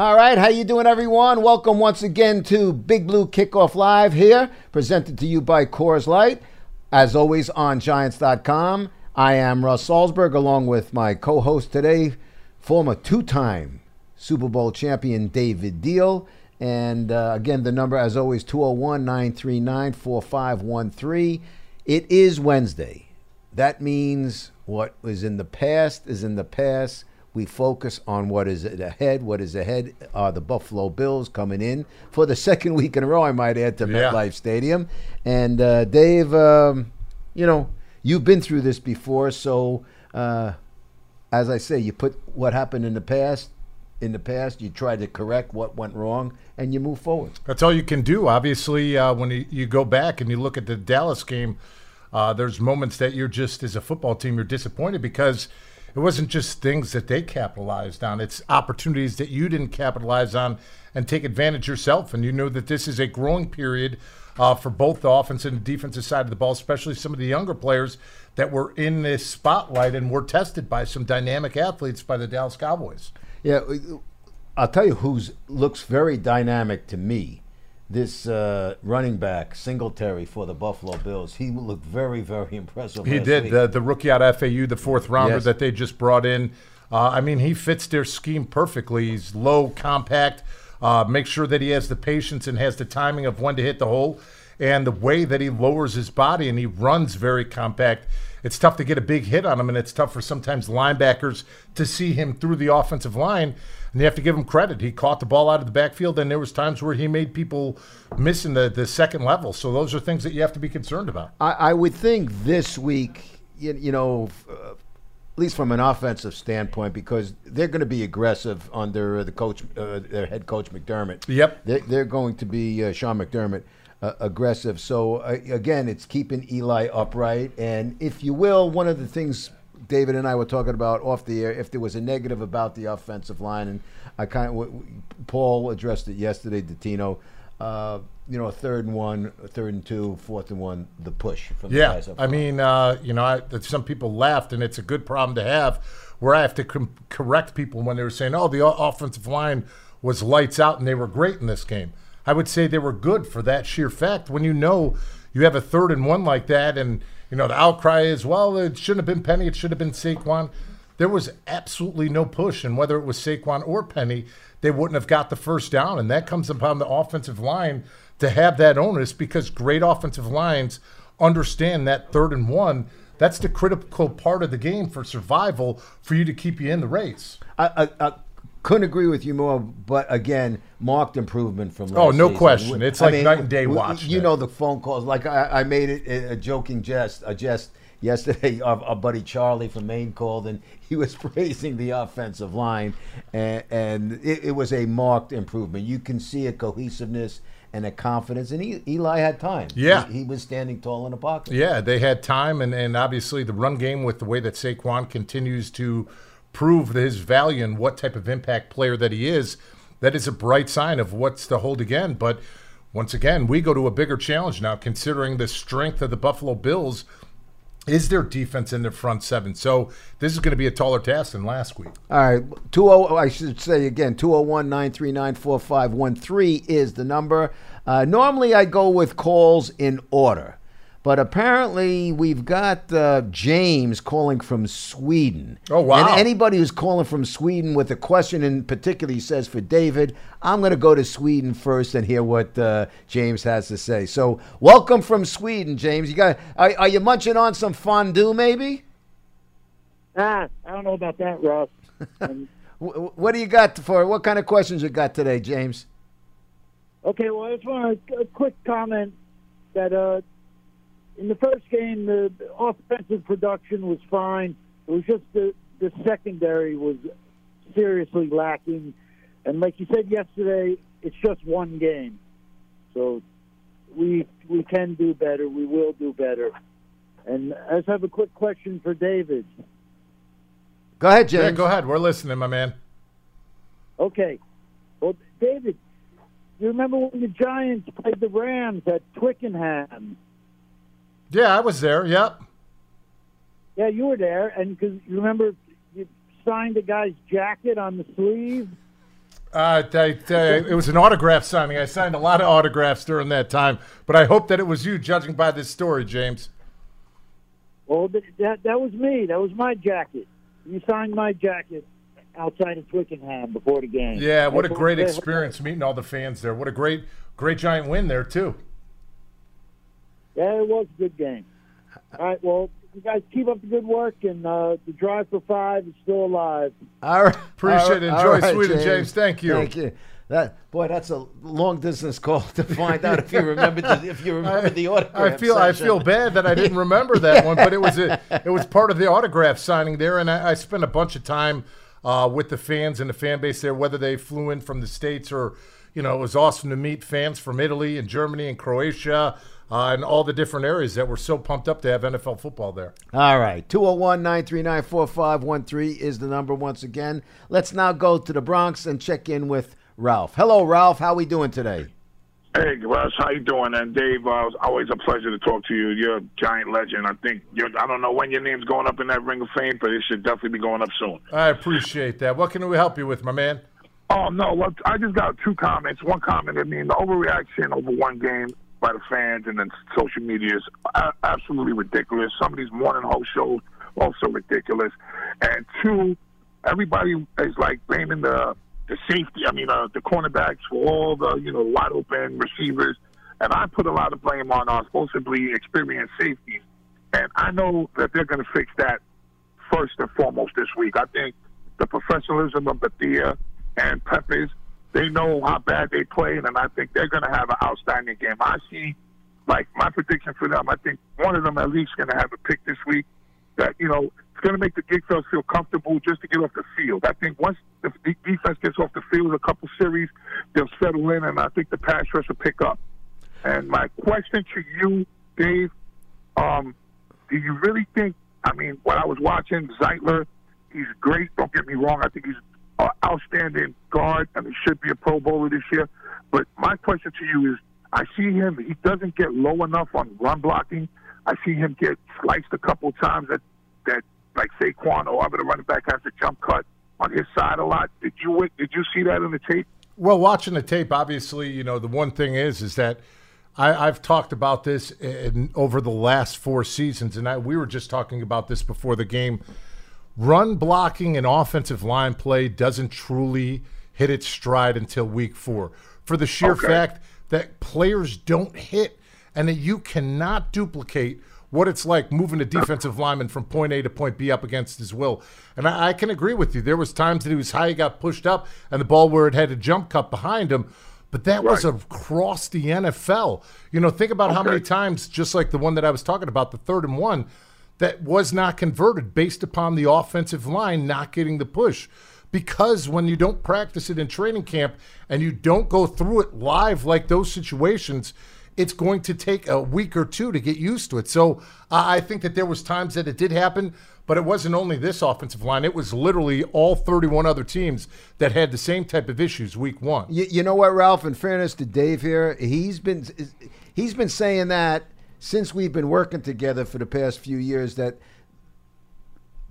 All right, how you doing, everyone? Welcome once again to Big Blue Kickoff Live here, presented to you by Coors Light, as always on Giants.com. I am Russ Salzberg, along with my co-host today, former two-time Super Bowl champion David Diehl. And uh, again, the number, as always, 201 939 4513. It is Wednesday. That means what was in the past is in the past. We focus on what is ahead. What is ahead are the Buffalo Bills coming in for the second week in a row, I might add, to Yeah. MetLife Stadium. And uh, Dave, um, you know, you've been through this before. So, uh, as I say, you put what happened in the past in the past, you try to correct what went wrong, and you move forward. That's all you can do. Obviously, uh, when you, you go back and you look at the Dallas game, uh, there's moments that you're just, as a football team, you're disappointed because it wasn't just things that they capitalized on, it's opportunities that you didn't capitalize on and take advantage yourself. And you know that this is a growing period uh, for both the offense and the defensive side of the ball, especially some of the younger players that were in this spotlight and were tested by some dynamic athletes by the Dallas Cowboys. Yeah, I'll tell you who's looks very dynamic to me. This uh, running back Singletary for the Buffalo Bills. He looked very, very impressive. He did the the rookie out of FAU, the fourth rounder Yes. that they just brought in. Uh, I mean, he fits their scheme perfectly. He's low, compact. Uh, make sure that he has the patience and has the timing of when to hit the hole, and the way that he lowers his body and he runs very compact. It's tough to get a big hit on him, and it's tough for sometimes linebackers to see him through the offensive line. And you have to give him credit. He caught the ball out of the backfield, and there was times where he made people miss in the, the second level. So those are things that you have to be concerned about. I, I would think this week, you, you know, uh, at least from an offensive standpoint, because they're going to be aggressive under the coach, uh, their head coach McDermott. Yep. They're, they're going to be uh, Sean McDermott. Uh, aggressive. So uh, again, it's keeping Eli upright, and if you will, one of the things David and I were talking about off the air, if there was a negative about the offensive line, and I kind of Paul addressed it yesterday to Tino. Uh, you know, a third and one, a third and two, fourth and one, the push from the Yeah, guys up I mean, uh, you know, I, some people laughed, and it's a good problem to have. Where I have to com- correct people when they were saying, "Oh, the o- offensive line was lights out and they were great in this game." I would say they were good for that sheer fact. When you know you have a third and one like that, and you know the outcry is, "Well, it shouldn't have been Penny; it should have been Saquon." There was absolutely no push, and whether it was Saquon or Penny, they wouldn't have got the first down, and that comes upon the offensive line to have that onus because great offensive lines understand that third and one. That's the critical part of the game for survival for you to keep you in the race. I, couldn't agree with you more, but again, marked improvement from. Oh, last Oh, no season. question. It's like night and day w- watching You know the phone calls. Like I, I made it a, a joking jest, a jest yesterday. Our, our buddy Charlie from Maine called, and he was praising the offensive line, and, and it, it was a marked improvement. You can see a cohesiveness and a confidence, and he, Eli had time. Yeah. he, he was standing tall in the pocket. Yeah, they had time, and, and obviously the run game with the way that Saquon continues to prove his value and what type of impact player that he is, that is a bright sign of what's to hold again. But once again, we go to a bigger challenge now, considering the strength of the Buffalo Bills. Is their defense in their front seven? So this is going to be a taller task than last week. All right, 20 I should say again, 201-939-4513 is the number. Uh, normally I go with calls in order, but apparently we've got uh, James calling from Sweden. Oh, wow. And anybody who's calling from Sweden with a question in particular, he says for David, I'm going to go to Sweden first and hear what uh, James has to say. So, welcome from Sweden, James. You got are, are you munching on some fondue maybe? Ah, I don't know about that, Ross. Um, Wh- wh- What do you got for? What kind of questions you got today, James? okay, well, I just want a, a quick comment that uh, in the first game, the, the offensive production was fine. It was just the, the secondary was seriously lacking. And like you said yesterday, it's just one game. So we we can do better. We will do better. And I just have a quick question for David. Go ahead, James. Yeah, go ahead. We're listening, my man. Okay. Well, David, you remember when the Giants played the Rams at Twickenham? Yeah, I was there. Yep. Yeah, you were there, and because you remember you signed a guy's jacket on the sleeve. Uh, I, I, it was an autograph signing. I signed a lot of autographs during that time, but I hope that it was you, judging by this story, James. Well, that that was me. That was my jacket. You signed my jacket outside of Twickenham before the game. Yeah, what a great experience meeting all the fans there. What a great, great giant win there too. Yeah, it was a good game. All right, well, you guys keep up the good work, and uh, the drive for five is still alive. All right. Appreciate it. All right, Enjoy all Sweden, James. Thank you. Thank you. That boy, that's a long distance call to find out if you remember the, if you remember the autograph. I feel I feel bad that I didn't remember that one, but it was a it was part of the autograph signing there, and I, I spent a bunch of time uh, with the fans and the fan base there, whether they flew in from the states or you know it was awesome to meet fans from Italy and Germany and Croatia. Uh, and all the different areas that were so pumped up to have NFL football there. All right. 201 939 4513 is the number once again. Let's now go to the Bronx and check in with Ralph. Hello, Ralph. How we doing today? Hey, Russ, how you doing? And Dave, uh, it's always a pleasure to talk to you. You're a giant legend. I think you're. I don't know when your name's going up in that Ring of Fame, but it should definitely be going up soon. I appreciate that. What can we help you with, my man? Oh no, look, I just got two comments. One comment, I mean, the overreaction over one game by the fans and then social media is absolutely ridiculous. Some of these morning host shows also ridiculous. And two, everybody is like blaming the the safety. I mean, uh, the cornerbacks for all the you know wide open receivers. And I put a lot of blame on our supposedly experienced safeties. And I know that they're going to fix that first and foremost this week. I think the professionalism of Bethea and Peppers, they know how bad they played, and I think they're going to have an outstanding game. I see, like, my prediction for them, I think one of them at least going to have a pick this week that, you know, it's going to make the Gigfells feel comfortable just to get off the field. I think once the defense gets off the field a couple series, they'll settle in, and I think the pass rush will pick up. And my question to you, Dave, um, do you really think? I mean, when I was watching Zeitler, he's great. Don't get me wrong. I think he's outstanding guard, and he should be a Pro Bowler this year. But my question to you is: I see him. He doesn't get low enough on run blocking. I see him get sliced a couple times. That that like Saquon or other running back has to jump cut on his side a lot. Did you did you see that in the tape? Well, watching the tape, obviously, you know, the one thing is, is that I, I've talked about this in, over the last four seasons, and I, we were just talking about this before the game. Run blocking and offensive line play doesn't truly hit its stride until week four, for the sheer Okay. fact that players don't hit, and that you cannot duplicate what it's like moving a defensive lineman from point A to point B up against his will. And I, I can agree with you. There was times that he was high, he got pushed up, and the ball where it had a jump cut behind him. But that was across the NFL. You know, think about how many times, just like the one that I was talking about, the third and one, that was not converted based upon the offensive line not getting the push. Because when you don't practice it in training camp and you don't go through it live like those situations, it's going to take a week or two to get used to it. So I I think that there was times that it did happen, but it wasn't only this offensive line. It was literally all 31 other teams that had the same type of issues week one. You, you know what, Ralph? In fairness to Dave here, he's been he's been saying that since we've been working together for the past few years that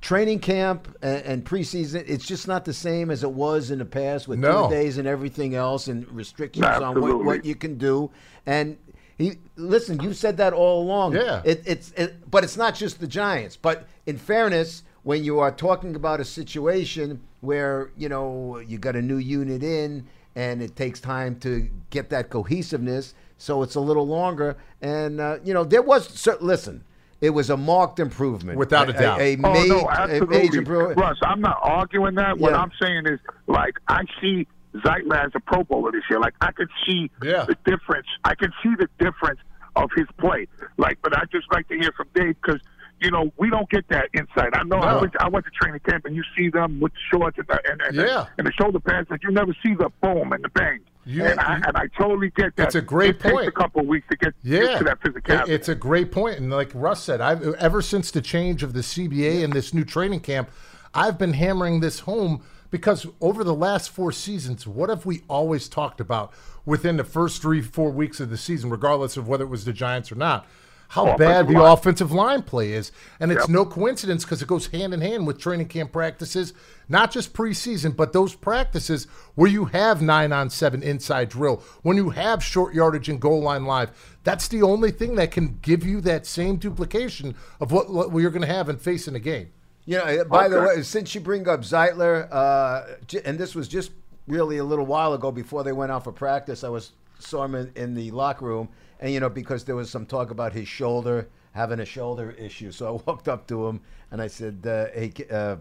training camp and, and preseason it's just not the same as it was in the past with No. two days and everything else and restrictions on what, what you can do and he listen you said that all along Yeah. it, it's it, but it's not just the giants but in fairness when you are talking about a situation where you know you got a new unit in and it takes time to get that cohesiveness so it's a little longer and uh, you know there was cer- listen it was a marked improvement Without a doubt. a, Oh ma- no, a absolutely, major improvement Russ. I'm not arguing that. What I'm saying is, like, I see Zeitler as a Pro Bowler this year. Like, I could see Yeah. the difference. I can see the difference of his play. Like, but I just like to hear from Dave because. You know, we don't get that insight. I know I, No. went, I went to training camp and you see them with the shorts and the, and, and, Yeah. and the shoulder pads, but you never see the boom and the bang. You- and, I, and I totally get that. It's a great it takes point. a couple of weeks to get, yeah, to that physicality. It- It's a great point, and like Russ said, I've ever since the change of the CBA and this new training camp, I've been hammering this home because over the last four seasons, what have we always talked about within the first three, four weeks of the season, regardless of whether it was the Giants or not? How Offensive bad the line. offensive line play is. And it's Yep. no coincidence because it goes hand in hand with training camp practices, not just preseason, but those practices where you have nine on seven inside drill, when you have short yardage and goal line live. That's the only thing that can give you that same duplication of what, what you're going to have and face in a game. You know, by the way, since you bring up Zeitler, uh, and this was just really a little while ago before they went out for practice, I was saw him in, in the locker room, and you know because there was some talk about his shoulder having a shoulder issue, so I walked up to him and I said, uh, "Hey, uh,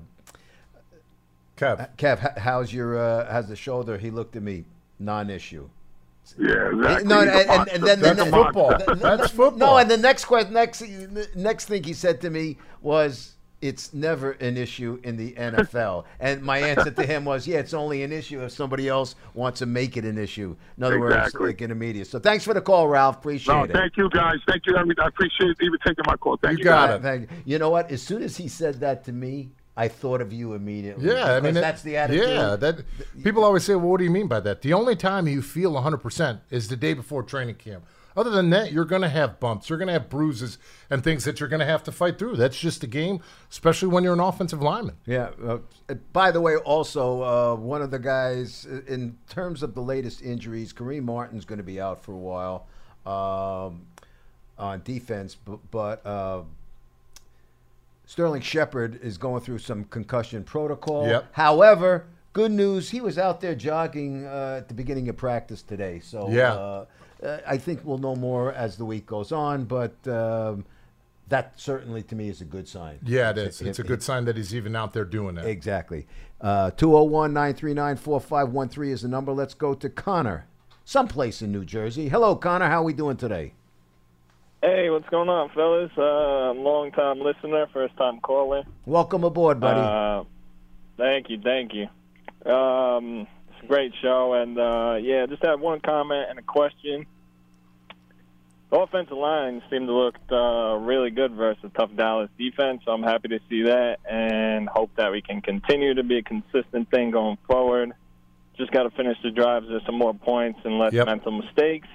Kev. Kev, how's your uh, how's the shoulder?" He looked at me, non-issue. Yeah, exactly. No, and, and, and then the He's a ne- football. monster. That's football. No, and the next question, next next thing he said to me was, "It's never an issue in the NFL." and my answer to him was, "Yeah, it's only an issue if somebody else wants to make it an issue." In other Exactly. words, like in the media. So thanks for the call, Ralph. Appreciate No, it. thank you guys. Thank you. every- I appreciate even taking my call. Thank You you. got guys. it. Thank- You you know what? As soon as he said that to me, I thought of you immediately. Yeah, I mean it- that's the attitude. Yeah, that people always say, "Well, what do you mean by that?" The only time you feel 100% is the day before training camp. Other than that, you're going to have bumps, you're going to have bruises and things that you're going to have to fight through. That's just the game, especially when you're an offensive lineman. Yeah. Uh, by the way, also uh, one of the guys in terms of the latest injuries, Kareem Martin's going to be out for a while um, on defense, but, but uh, Sterling Shepard is going through some concussion protocol. Yep. However, good news, he was out there jogging uh, at the beginning of practice today. So Yeah. uh, uh, I think we'll know more as the week goes on, but. Um, that certainly to me is a good sign. Yeah, it is. It's a good sign that he's even out there doing that. Exactly. Uh, 201 939 4513 is the number. Let's go to Connor, someplace in New Jersey. Hello, Connor. How are we doing today? Hey, what's going on, fellas? Uh, long time listener, first time caller. Welcome aboard, buddy. Uh, thank you, thank you. Um, it's a great show, and uh, yeah, just have one comment and a question. The offensive line seemed to look uh, really good versus a tough Dallas defense, so I'm happy to see that, and hope that we can continue to be a consistent thing going forward. Just got to finish the drives with some more points and less Yep. mental mistakes.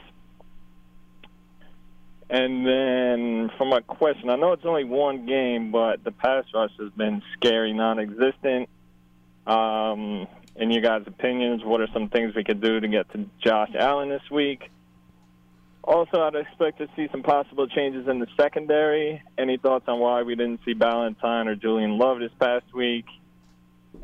And then for my question, I know it's only one game, but the pass rush has been scary, non-existent. Um, in your guys' opinions, what are some things we could do to get to Josh Allen this week? Also, I'd expect to see some possible changes in the secondary. Any thoughts on why we didn't see Ballentine or Julian Love this past week?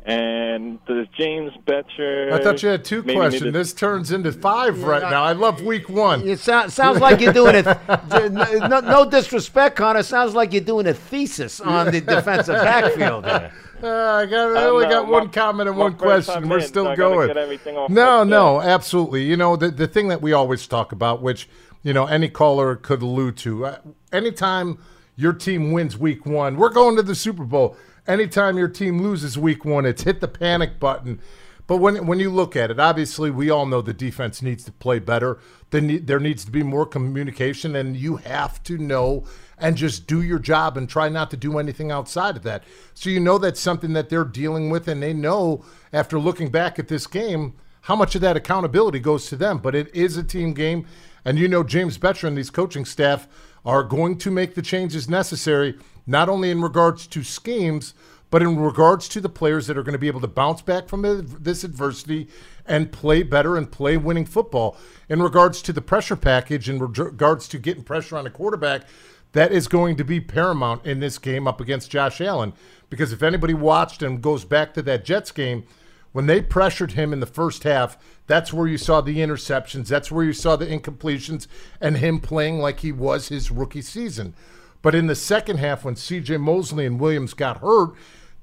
And does James Bettcher? I thought you had two questions. to- This turns into five right now. I love week one. It so- sounds like you're doing it. no, no disrespect, Connor. Sounds like you're doing a thesis on the defensive backfield. There. Uh, I got. I only got my- one comment and one question. We're in, still gotta going. get everything off No, no, absolutely. You know the the thing that we always talk about, which you know any caller could allude to. Uh, anytime your team wins week one, we're going to the Super Bowl. Anytime your team loses week one, it's hit the panic button. But when when you look at it, obviously we all know the defense needs to play better. Need, there needs to be more communication, and you have to know and just do your job and try not to do anything outside of that. So you know that's something that they're dealing with, and they know after looking back at this game how much of that accountability goes to them. But it is a team game, and you know James Bettcher and these coaching staff are going to make the changes necessary, not only in regards to schemes, but in regards to the players that are going to be able to bounce back from this adversity and play better and play winning football. In regards to the pressure package, in regards to getting pressure on a quarterback, that is going to be paramount in this game up against Josh Allen. Because if anybody watched and goes back to that Jets game, when they pressured him in the first half, that's where you saw the interceptions. That's where you saw the incompletions and him playing like he was his rookie season. But in the second half, when CJ Mosley and Williams got hurt,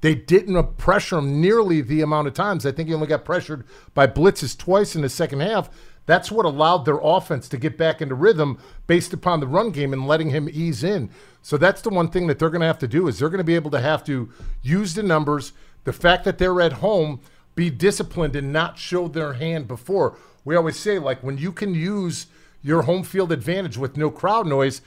they didn't pressure him nearly the amount of times. I think he only got pressured by blitzes twice in the second half. That's what allowed their offense to get back into rhythm based upon the run game and letting him ease in. So that's the one thing that they're going to have to do is they're going to be able to have to use the numbers, the fact that they're at home, be disciplined and not show their hand before. We always say like when you can use your home field advantage with no crowd noise,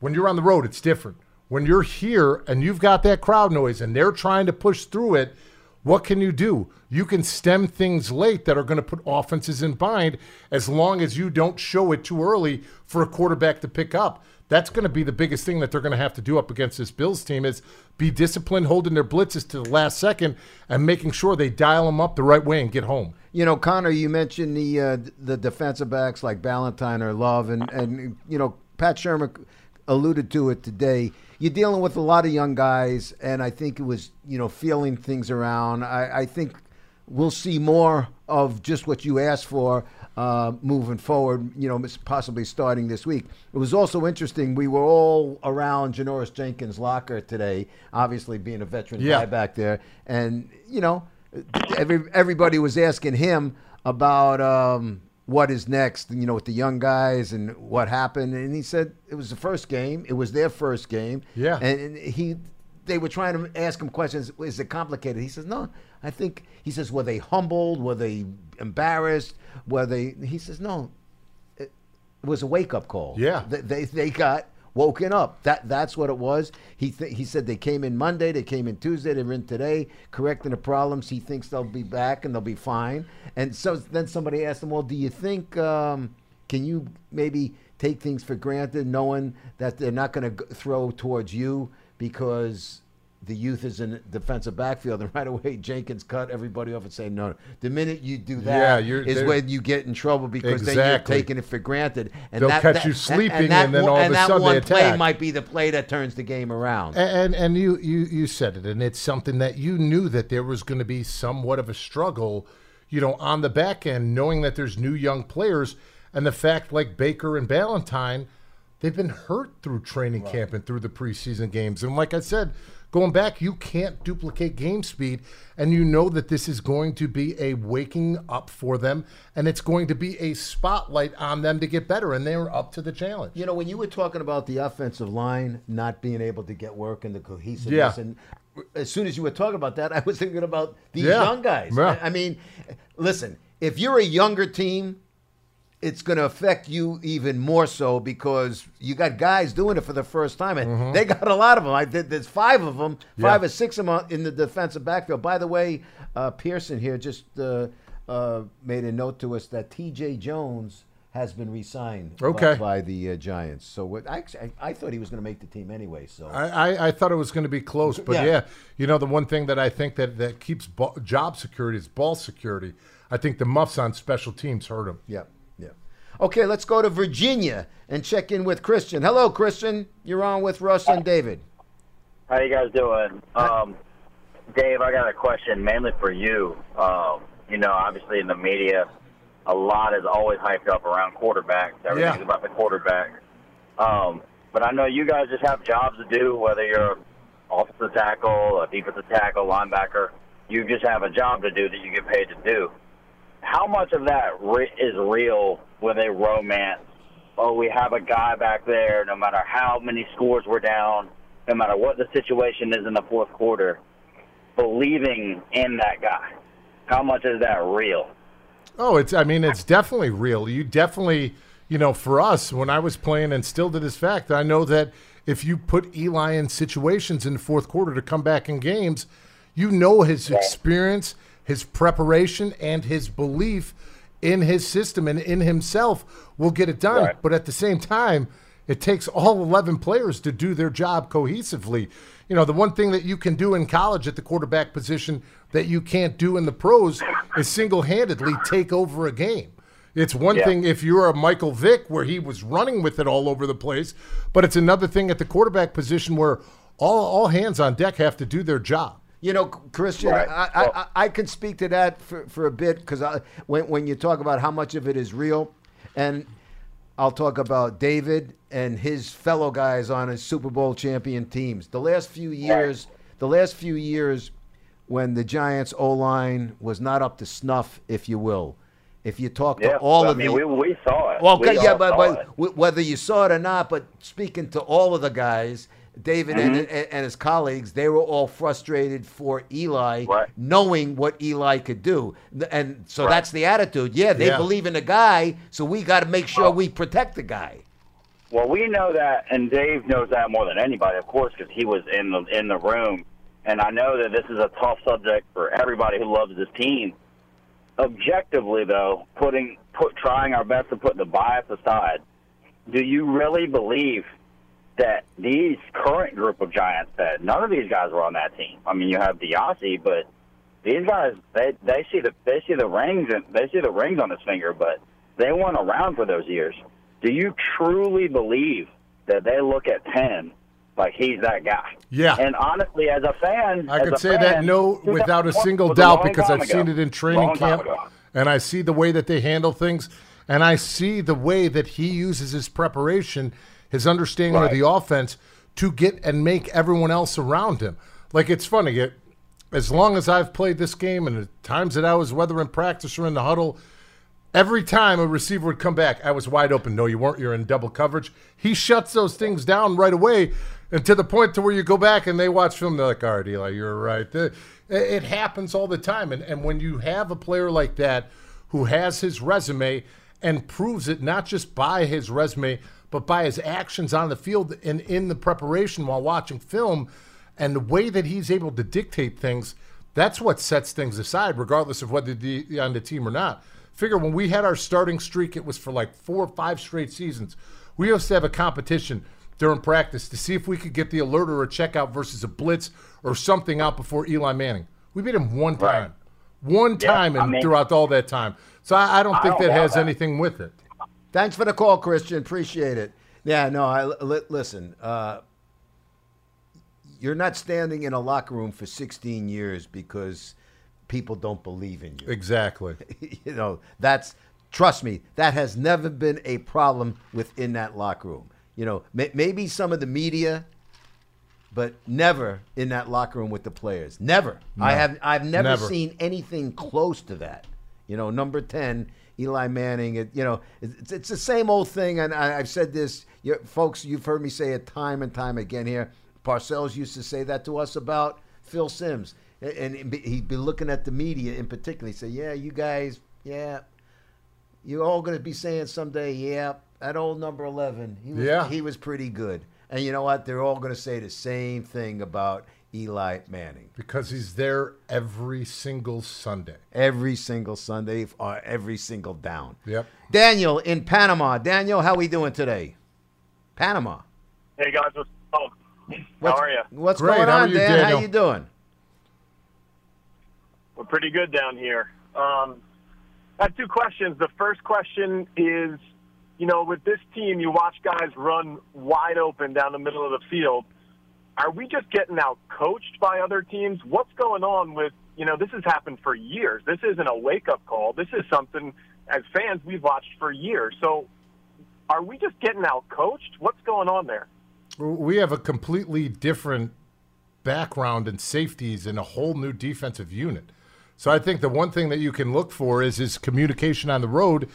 when you're on the road it's different. When you're here and you've got that crowd noise and they're trying to push through it, What can you do? You can stem things late that are going to put offenses in bind as long as you don't show it too early for a quarterback to pick up. That's going to be the biggest thing that they're going to have to do up against this Bills team is be disciplined, holding their blitzes to the last second, and making sure they dial them up the right way and get home. You know, Connor, you mentioned the uh, the defensive backs like Ballentine or Love, and and you know Pat Shurmur alluded to it today. You're dealing with a lot of young guys, and I think it was you know feeling things around. I, I think we'll see more of just what you asked for uh, moving forward. You know, possibly starting this week. It was also interesting. We were all around Janoris Jenkins' locker today, obviously being a veteran Yeah. guy back there, and you know, every everybody was asking him about um, what is next. You know, with the young guys and what happened, and he said it was the first game. It was their first game. Yeah. and, he. They were trying to ask him questions. Is it complicated? He says, "No. I think." He says, "Were they humbled? Were they embarrassed? Were they?" He says, "No. It, it was a wake up call. Yeah. they, they they got woken up. That that's what it was. He th- he said they came in Monday, they came in Tuesday, they're in today, correcting the problems. He thinks they'll be back and they'll be fine. And so then somebody asked him, "Well, do you think um, can you maybe take things for granted, knowing that they're not going to throw towards you because?" The youth is in defensive backfield, and right away Jenkins cut everybody off and say, "No, the minute you do that Yeah, is when you get in trouble because then you're taking it for granted." And They'll that, catch that- you sleeping, that and then all of and a that sudden they one play might be the play that turns the game around. And and you you you said it, and it's something that you knew that there was going to be somewhat of a struggle, you know, on the back end, knowing that there's new young players, and the fact like Baker and Ballentine, they've been hurt through training camp and through the preseason games, and like I said. Going back, you can't duplicate game speed, and you know that this is going to be a waking up for them, and it's going to be a spotlight on them to get better, and they're up to the challenge. You know, when you were talking about the offensive line not being able to get work and the cohesiveness, Yeah. and as soon as you were talking about that, I was thinking about these Yeah. young guys. Yeah. I I mean, listen, if you're a younger team, it's going to affect you even more so because you got guys doing it for the first time, and they got a lot of them. I did. There's five of them, five Yeah. or six of them in the defensive backfield. By the way, uh, Pearson here just uh, uh, made a note to us that T.J. Jones has been re-signed by- Okay. by, the uh, Giants. So what, I, I, thought he was going to make the team anyway. So I, I, I thought it was going to be close, but Yeah. yeah. you know the one thing that I think that that keeps ball, job security is ball security. I think the muffs on special teams hurt him. yeah. Okay, let's go to Virginia and check in with Christian. Hello, Christian. You're on with Russ and David. How you guys doing? Um, Dave, I got a question mainly for you. Um, you know, obviously in the media, a lot is always hyped up around quarterbacks. Everything's Yeah. about the quarterback. Um, but I know you guys just have jobs to do, whether you're offensive tackle, a defensive tackle, linebacker. You just have a job to do that you get paid to do. How much of that re- is real with a romance? Oh, we have a guy back there, no matter how many scores we're down, no matter what the situation is in the fourth quarter, believing in that guy. How much is that real? Oh, it's I mean it's definitely real. You definitely, you know, for us when I was playing and still to this fact, I know that if you put Eli in situations in the fourth quarter to come back in games, you know his experience, his preparation and his belief in his system and in himself will get it done. Right. But at the same time, it takes all 11 players to do their job cohesively. You know, the one thing that you can do in college at the quarterback position that you can't do in the pros is single handedly take over a game. It's one Yeah. thing if you're a Michael Vick where he was running with it all over the place, but it's another thing at the quarterback position where all, all hands on deck have to do their job. You know, Christian, Right. I, I, I, I can speak to that for, for a bit because when, when you talk about how much of it is real, and I'll talk about David and his fellow guys on his Super Bowl champion teams. The last few years, the last few years, when the Giants O line was not up to snuff, if you will. If you talk to Yeah, all I of mean, the we, we saw it. well, We yeah, but, but whether you saw it or not, but speaking to all of the guys, David and, Mm-hmm. and, and his colleagues, they were all frustrated for Eli, Right. knowing what Eli could do, and so Right. that's the attitude. Yeah, they Yeah. believe in the guy, so we got to make sure we protect the guy. Well, we know that, and Dave knows that more than anybody, of course, because he was in the in the room and I know that this is a tough subject for everybody who loves this team. Objectively, though, putting put trying our best to put the bias aside, do you really believe that these current group of Giants that none of these guys were on that team? I mean, you have DeOssie, but these guys they they see the they see the rings and they see the rings on his finger, but they weren't around for those years. Do you truly believe that they look at ten like he's that guy? Yeah. And honestly, as a fan, I could say fan, that no without a single was a doubt because I've seen it in training Long camp and I see the way that they handle things and I see the way that he uses his preparation, his understanding Right. of the offense to get and make everyone else around him. Like it's funny, it, as long as I've played this game and the times that I was whether in practice or in the huddle, Every time a receiver would come back, I was wide open. No, you weren't. You're in double coverage. He shuts those things down right away, and to the point to where you go back and they watch film. They're like, "All right, Eli, you're right." It happens all the time, and and when you have a player like that who has his resume and proves it not just by his resume but by his actions on the field and in the preparation while watching film, and the way that he's able to dictate things, that's what sets things aside, regardless of whether the on the team or not. Figure when we had our starting streak, it was for like four or five straight seasons. We used to have a competition during practice to see if we could get the alert or a checkout versus a blitz or something out before Eli Manning. We beat him one Right. time, one Yeah, time, I and mean- throughout all that time. So I, I don't I think don't that has that. anything with it. Thanks for the call, Christian. Appreciate it. Yeah, no, I li- listen. Uh, you're not standing in a locker room for 16 years because people don't believe in you. Exactly. you know, that's trust me, that has never been a problem within that locker room. You know, may, maybe some of the media, but never in that locker room with the players. Never. I have I've never, Never. seen anything close to that. You know, number 10, Eli Manning, it, you know, it's, it's the same old thing and I, I've said this, you, folks, you've heard me say it time and time again here. Parcells used to say that to us about Phil Simms. And and he'd be looking at the media in particular. He'd say, Yeah, you guys, yeah, you're all going to be saying someday, yeah, that old number 11, he was, Yeah. he was pretty good. And you know what? They're all going to say the same thing about Eli Manning Because he's there every single Sunday. every single Sunday, or every single down. Yep. Daniel in Panama. Daniel, how are we doing today? Panama. Hey guys, what's up? What's, How are you? What's Great. going How on, you, Dan? How Daniel? you doing? We're pretty good down here. Um, I have two questions. The first question is, you know, with this team, you watch guys run wide open down the middle of the field. Are we just getting out coached by other teams? What's going on with, you know, this has happened for years. This isn't a wake up call. This is something, as fans, we've watched for years. So are we just getting out coached? What's going on there? We have a completely different background and safeties and a whole new defensive unit. So I think the one thing that you can look for is his communication on the road,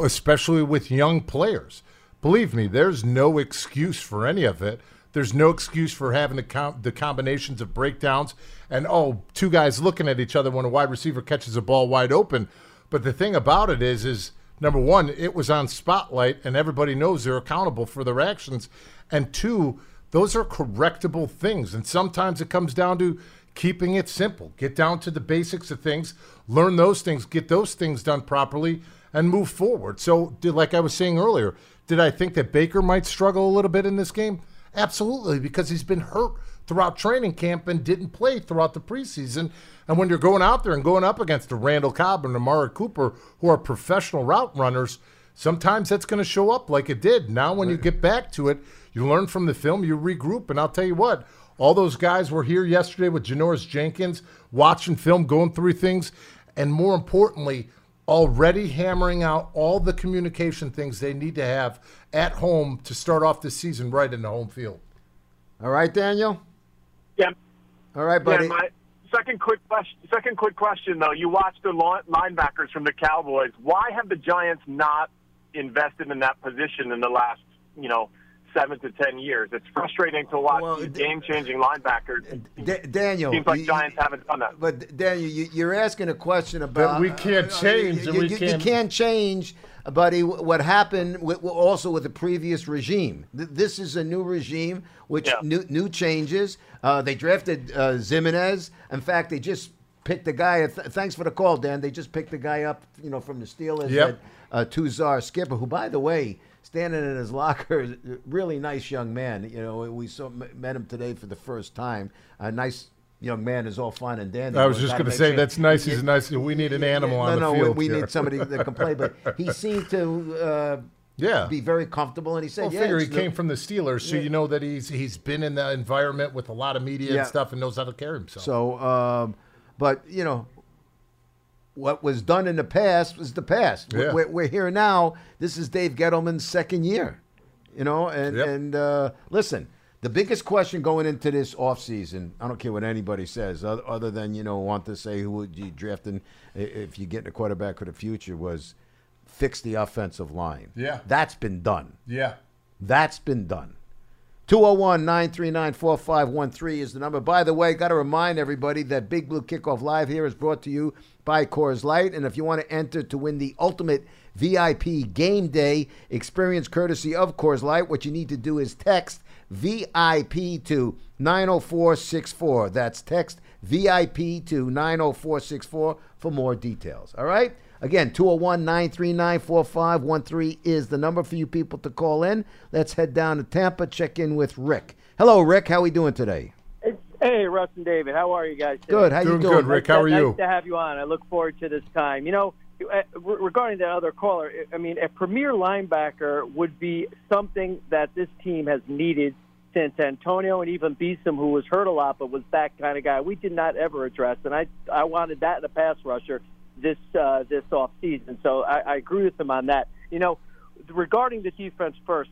especially with young players. Believe me, there's no excuse for any of it. There's no excuse for having the, com- the combinations of breakdowns and oh, two guys looking at each other when a wide receiver catches a ball wide open. But the thing about it is, is number one, it was on spotlight, and everybody knows they're accountable for their actions. And two, those are correctable things. And sometimes it comes down to keeping it simple. Get down to the basics of things, learn those things, get those things done properly, and move forward. So, did, like I was saying earlier, did I think that Baker might struggle a little bit in this game? Absolutely, because he's been hurt throughout training camp and didn't play throughout the preseason. And when you're going out there and going up against a Randall Cobb and Amari Cooper, who are professional route runners, sometimes that's going to show up like it did. Now, when you get back to it, you learn from the film, you regroup, and I'll tell you what, all those guys were here yesterday with Janoris Jenkins, watching film, going through things, and more importantly, already hammering out all the communication things they need to have at home to start off the season right in the home field. All right, Daniel. Yeah, All right, buddy. Yeah, my second quick question. Second quick question though. You watched the line- linebackers from the Cowboys. Why have the Giants not invested in that position in the last, you know, seven to ten years. It's frustrating to watch Well, these d- game-changing linebackers. Da- Daniel, Seems like you- Giants haven't done that. But Daniel, you, you're asking a question about we can't change, and You, we you- you can't- can't change, buddy. What happened with, also with the previous regime? This is a new regime, which Yeah. new new changes. Uh, they drafted uh, Ximines. In fact, they just picked the guy. Th- thanks for the call, Dan. They just picked the guy up, you know, from the Steelers. Yep. at, uh, Tuzar Skipper, who, by the way, standing in his locker, really nice young man. You know, we saw met him today for the first time. A nice young man is all fine and dandy. I was just going to say sure- that's nice. He's nice. We need an animal no, on the no, field. we, we here. need somebody that can play. But he seemed to uh, Yeah. be very comfortable, and he said, Well, "Yeah." figure he no- came from the Steelers, so you know that he's he's been in the environment with a lot of media Yeah. and stuff, and knows how to carry himself. So, um, but you know, what was done in the past was the past. Yeah. We're, we're here now. This is Dave Gettleman's second year. You know, and Yep. and uh, listen, the biggest question going into this offseason, I don't care what anybody says, other, other than you know want to say who would you draft in if you get a quarterback for the future was fix the offensive line. Yeah. that's been done. yeah, That's been done. 201 939 4513 is the number. By the way, got to remind everybody that Big Blue Kickoff Live here is brought to you by Coors Light. And if you want to enter to win the ultimate VIP game day experience courtesy of Coors Light, what you need to do is text VIP to 90464. That's text VIP to 90464 for more details. All right? Again, 201 939 4513 is the number for you people to call in. Let's head down to Tampa, check in with Rick. Hello, Rick. How are we doing today? Hey, Russ and David, how are you guys? Today? Good. How doing you doing? good, Rick. How are you? nice you? to have you on. I look forward to this time. You know, uh, regarding that other caller, I mean, a premier linebacker would be something that this team has needed since Antonio and even Beason, who was hurt a lot, but was that kind of guy. We did not ever address, and I I wanted that in a pass rusher this uh, this off season. So I, I agree with him on that. You know, regarding the defense first,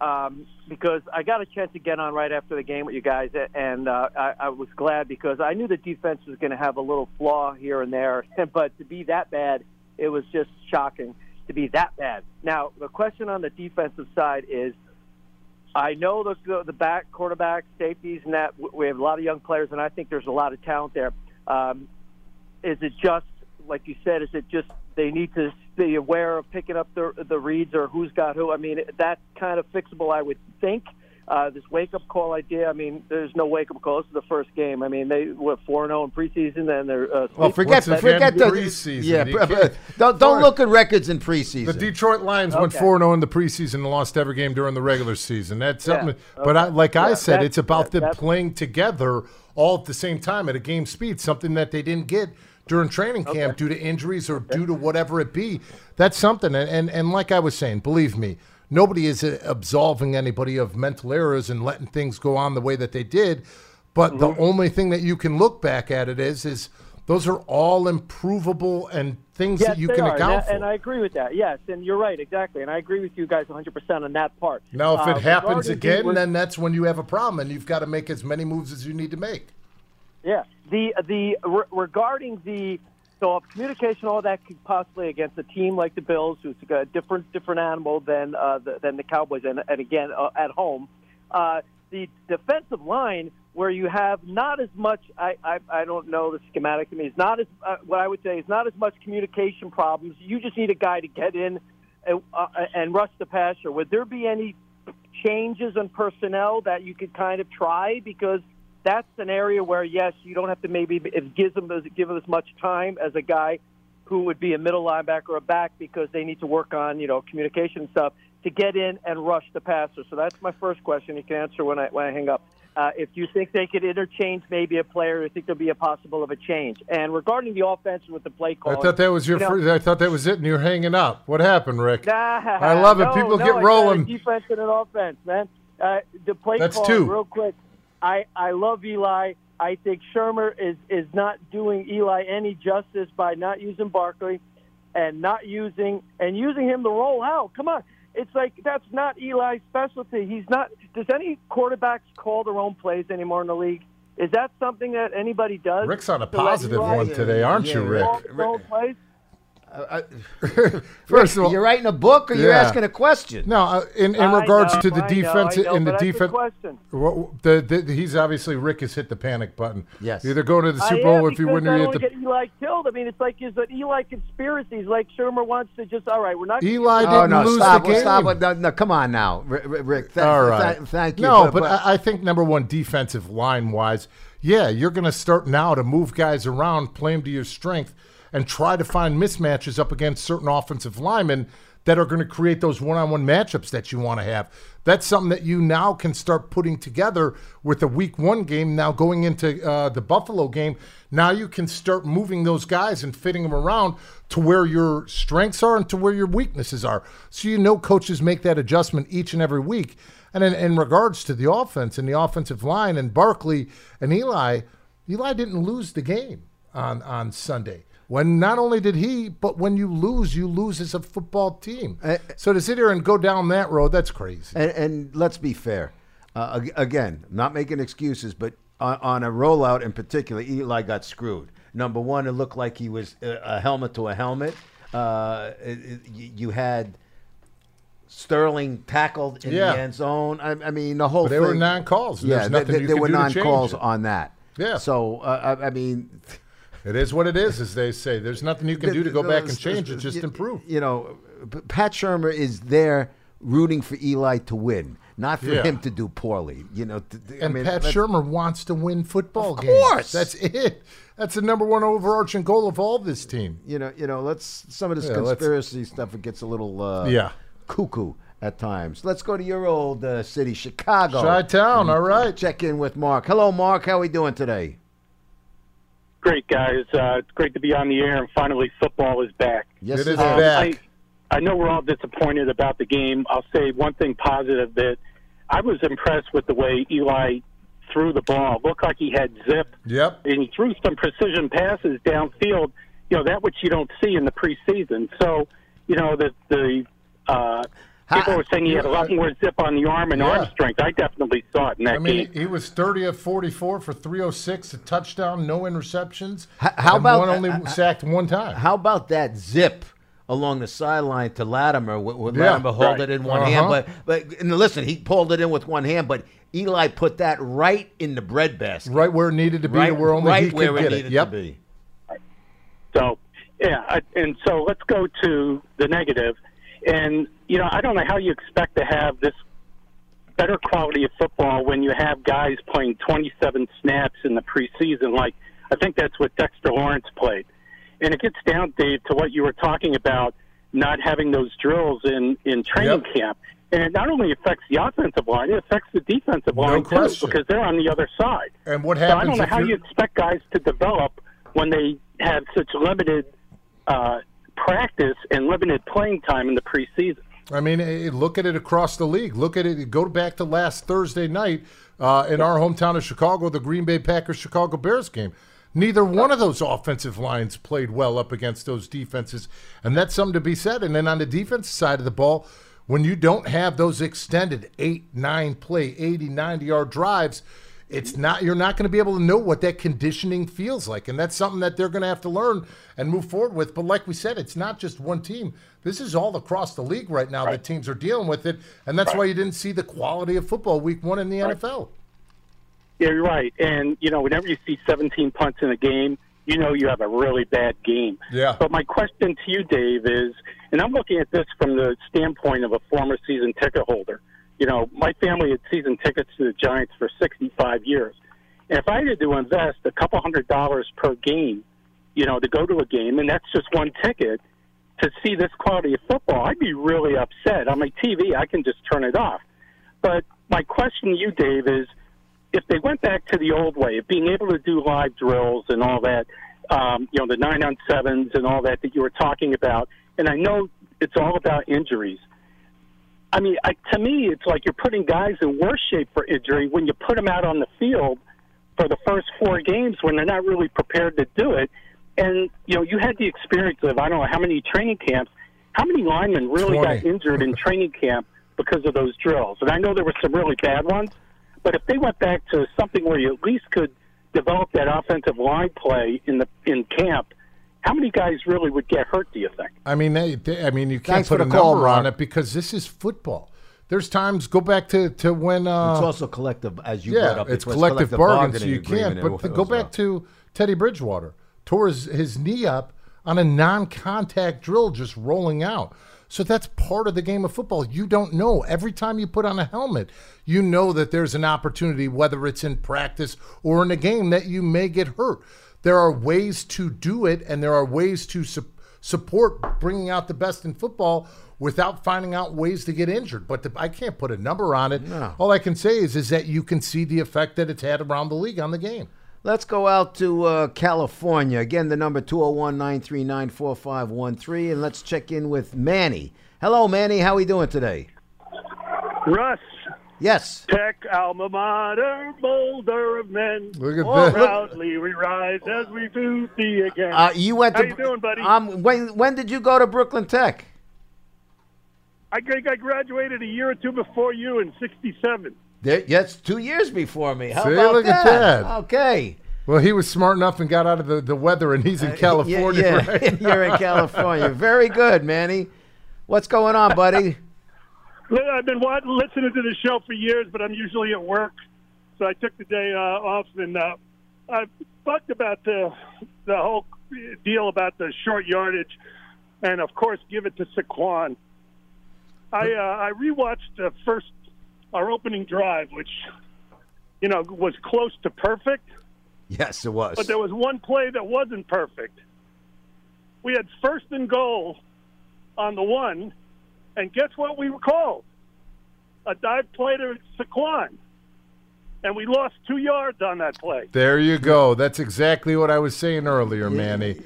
um, because I got a chance to get on right after the game with you guys, and uh, I, I was glad because I knew the defense was going to have a little flaw here and there, but to be that bad, it was just shocking to be that bad. Now, the question on the defensive side is. I know the the back quarterback safeties and that we have a lot of young players and I think there's a lot of talent there. Um, is it just like you said? Is it just they need to be aware of picking up the the reads or who's got who? I mean, that's kind of fixable, I would think. Uh, this wake up call idea. I mean, there's no wake up call. This is the first game. I mean, they were four zero in preseason, and they're uh, Well, forget What's forget the Preseason. Yeah, You pre- don't don't look at records in preseason. the Detroit Lions went Okay. four zero in the preseason and lost every game during the regular season. That's Yeah. something. But I, like I said, it's about them playing together all at the same time at a game speed. Something that they didn't get during training camp due to injuries or due to whatever it be. That's something. And, and and like I was saying, believe me, nobody is uh, absolving anybody of mental errors and letting things go on the way that they did. But the Mm-hmm. only thing that you can look back at it is is those are all improvable and things Yes, that you can are, account and, for. and I agree with that. Yes, and you're right, exactly. And I agree with you guys 100% on that part. Now, if Uh, it happens again, the- then that's when you have a problem, and you've got to make as many moves as you need to make. Yeah. The the re- regarding the so communication, all that could possibly against a team like the Bills, who's a different different animal than uh, the, than the Cowboys, and, and again uh, at home, uh, the defensive line where you have not as much. I I, I don't know the schematic to me. It's not as uh, what I would say is not as much communication problems. You just need a guy to get in and, uh, and rush the passer. Would there be any changes in personnel that you could kind of try because that's an area where yes, you don't have to maybe if gives them as give them as much time as a guy who would be a middle linebacker or a back because they need to work on you know communication stuff to get in and rush the passer. So that's my first question. You can answer when I when I hang up. Uh, if you think they could interchange maybe a player, you think there'll be a possible of a change. And regarding the offense with the play call, I thought that was your. you know- first, I thought that was it, and you're hanging up. What happened, Rick? I love it. People get rolling. Defense and an offense, man. Uh, the play That's call, two. real quick. I I love Eli. I think Shurmur is is not doing Eli any justice by not using Barkley and not using and using him to roll out. Come on. It's like that's not Eli's specialty. He's not. Does any quarterbacks call their own plays anymore in the league? Is that something that anybody does? Rick's on a To let positive Eli one today, aren't you, Yeah, Rick? Call their own plays? First of all, you're writing a book or you're asking a question. no, uh, in, in I regards know, to the I defense, I know, in the but the defense, question. Well, the, the, he's obviously Rick has hit the panic button. Yes. Either go to the Super am Bowl if you because win, I or you don't hit want the. to get Eli killed. I mean, it's like is an Eli conspiracy. It's like Shurmur wants to just all right. We're not. Eli Oh didn't no! lose Stop! the game. Stop! No, no, come on now, Rick. Rick thank, All right. thank- thank you. No, but, I, I think number one, defensive line wise, yeah, you're going to start now to move guys around, play them to your strength, and try to find mismatches up against certain offensive linemen that are going to create those one-on-one matchups that you want to have. That's something that you now can start putting together with the Week One game. Now going into uh, the Buffalo game, now you can start moving those guys and fitting them around to where your strengths are and to where your weaknesses are. So you know coaches make that adjustment each and every week. And in, in regards to the offense and the offensive line and Barkley and Eli, Eli didn't lose the game on, on Sunday. When not only did he, but when you lose, you lose as a football team. Uh, so to sit here and go down that road, that's crazy. And, and let's be fair. Uh, ag- again, not making excuses, but on, on a rollout in particular, Eli got screwed. Number one, it looked like he was a, a helmet to a helmet. Uh, it, it- you had Sterling tackled in Yeah. the end zone. I, I mean, the whole But they thing. were non-calls. Yeah, There's there- nothing there, you there were non calls it. on that. Yeah. So uh, I, I mean, It is what it is, as they say. There's nothing you can do to go back and change it. Just improve. You know, Pat Shurmur is there rooting for Eli to win, not for Yeah. him to do poorly. You know, th- I And mean, Pat Shurmur wants to win football Of games. course. That's it. That's the number one overarching goal of all this team. You know, you know. Let's some of this Yeah, let's- conspiracy stuff. It gets a little uh, Yeah. cuckoo at times. Let's go to your old uh, city, Chicago. Chi-town, all right. Check in with Mark. Hello, Mark. How are we doing today? Great guys, uh, it's great to be on the air, and finally football is back. Yes, It is Um, back. I, I know we're all disappointed about the game. I'll say one thing positive that I was impressed with the way Eli threw the ball. It looked like he had zip, Yep. and he threw some precision passes downfield. You know that which you don't see in the preseason. So, you know the the uh, people were saying he had a lot more zip on the arm and Yeah. arm strength. I definitely saw it in that I mean, game. he was 30 of 44 for 306, a touchdown, no interceptions. H- how and about- one only uh, sacked one time? How about that zip along the sideline to Latimer? With, with Yeah, Latimer hold right. it in one Uh-huh. hand, but but and listen, he pulled it in with one hand, but Eli put that right in the breadbasket, right where it needed to be, right, where only right he could where it get needed it. Yep. to be. So, yeah, I, and so let's go to the negative. And you know, I don't know how you expect to have this better quality of football when you have guys playing 27 snaps in the preseason. Like I think that's what Dexter Lawrence played. And it gets down, Dave, to what you were talking about, not having those drills in in training Yep. camp. And it not only affects the offensive line, it affects the defensive No line question. too, because they're on the other side. And what So I don't know how you're- you expect guys to develop when they have such limited uh, practice and limited playing time in the preseason. I mean, eh, look at it across the league. Look at it. Go back to last Thursday night uh, in our hometown of Chicago, the Green Bay Packers Chicago Bears game. Neither one of those offensive lines played well up against those defenses, and that's something to be said. And then on the defensive side of the ball, when you don't have those extended eight, nine play, 80, 90 yard drives, it's not you're not going to be able to know what that conditioning feels like and that's something that they're going to have to learn and move forward with but like we said it's not just one team this is all across the league right now that teams are dealing with it and that's why you didn't see the quality of football week one in the nfl Yeah, you're right. And, you know, whenever you see 17 punts in a game, you know you have a really bad game. Yeah. But my question to you, Dave, is, and I'm looking at this from the standpoint of a former season ticket holder. You know, my family had season tickets to the Giants for 65 years. And if I had to invest a couple hundred dollars per game, you know, to go to a game, and that's just one ticket, to see this quality of football, I'd be really upset. On my TV, I can just turn it off. But my question to you, Dave, is if they went back to the old way of being able to do live drills and all that, um, you know, the nine on sevens and all that that you were talking about, and I know it's all about injuries. I mean, I, to me, it's like you're putting guys in worse shape for injury when you put them out on the field for the first four games when they're not really prepared to do it. And you know, you had the experience of I don't know how many training camps, how many linemen really 20. got injured in training camp because of those drills. And I know there were some really bad ones, but if they went back to something where you at least could develop that offensive line play in the in camp, how many guys really would get hurt? Do you think? I mean, they, they- I mean, you can't Thanks put a the call, number on it because this is football. There's times go back to to when uh, It's also collective, as you brought yeah, up. it's before, collective bargain, so bargaining you can't. But as go well. back to Teddy Bridgewater, tore his, his knee up on a non-contact drill, just rolling out. So that's part of the game of football. You don't know. Every time you put on a helmet, you know that there's an opportunity, whether it's in practice or in a game, that you may get hurt. There are ways to do it, and there are ways to su- support bringing out the best in football without finding out ways to get injured. But the, I can't put a number on it. All I can say is, is that you can see the effect that it's had around the league on the game. Let's go out to uh, California. Again, the number 201 939 4513. And let's check in with Manny. Hello, Manny. How are we doing today? Russ, Yes. Tech alma mater, boulder of men. Look at this. Proudly we rise as we do thee again. Uh, you went How to. you doing, buddy? Um, when, when did you go to Brooklyn Tech? I think I graduated a year or two before you in '67. There, yes, two years before me. How See, about look at that? that. Okay. Well, he was smart enough and got out of the, the weather, and he's in California. Uh, Yeah, yeah. right you're in. California. Very good, Manny. What's going on, buddy? I've been wa- listening to the show for years, but I'm usually at work, so I took the day uh, off and uh, I talked about the the whole deal about the short yardage, and of course, give it to Saquon. I uh, I rewatched the first our opening drive, which you know was close to perfect. Yes, it was. But there was one play that wasn't perfect. We had first and goal on the one, and guess what we were called? A dive play to Saquon. And we lost two yards on that play. There you go. That's exactly what I was saying earlier, Manny.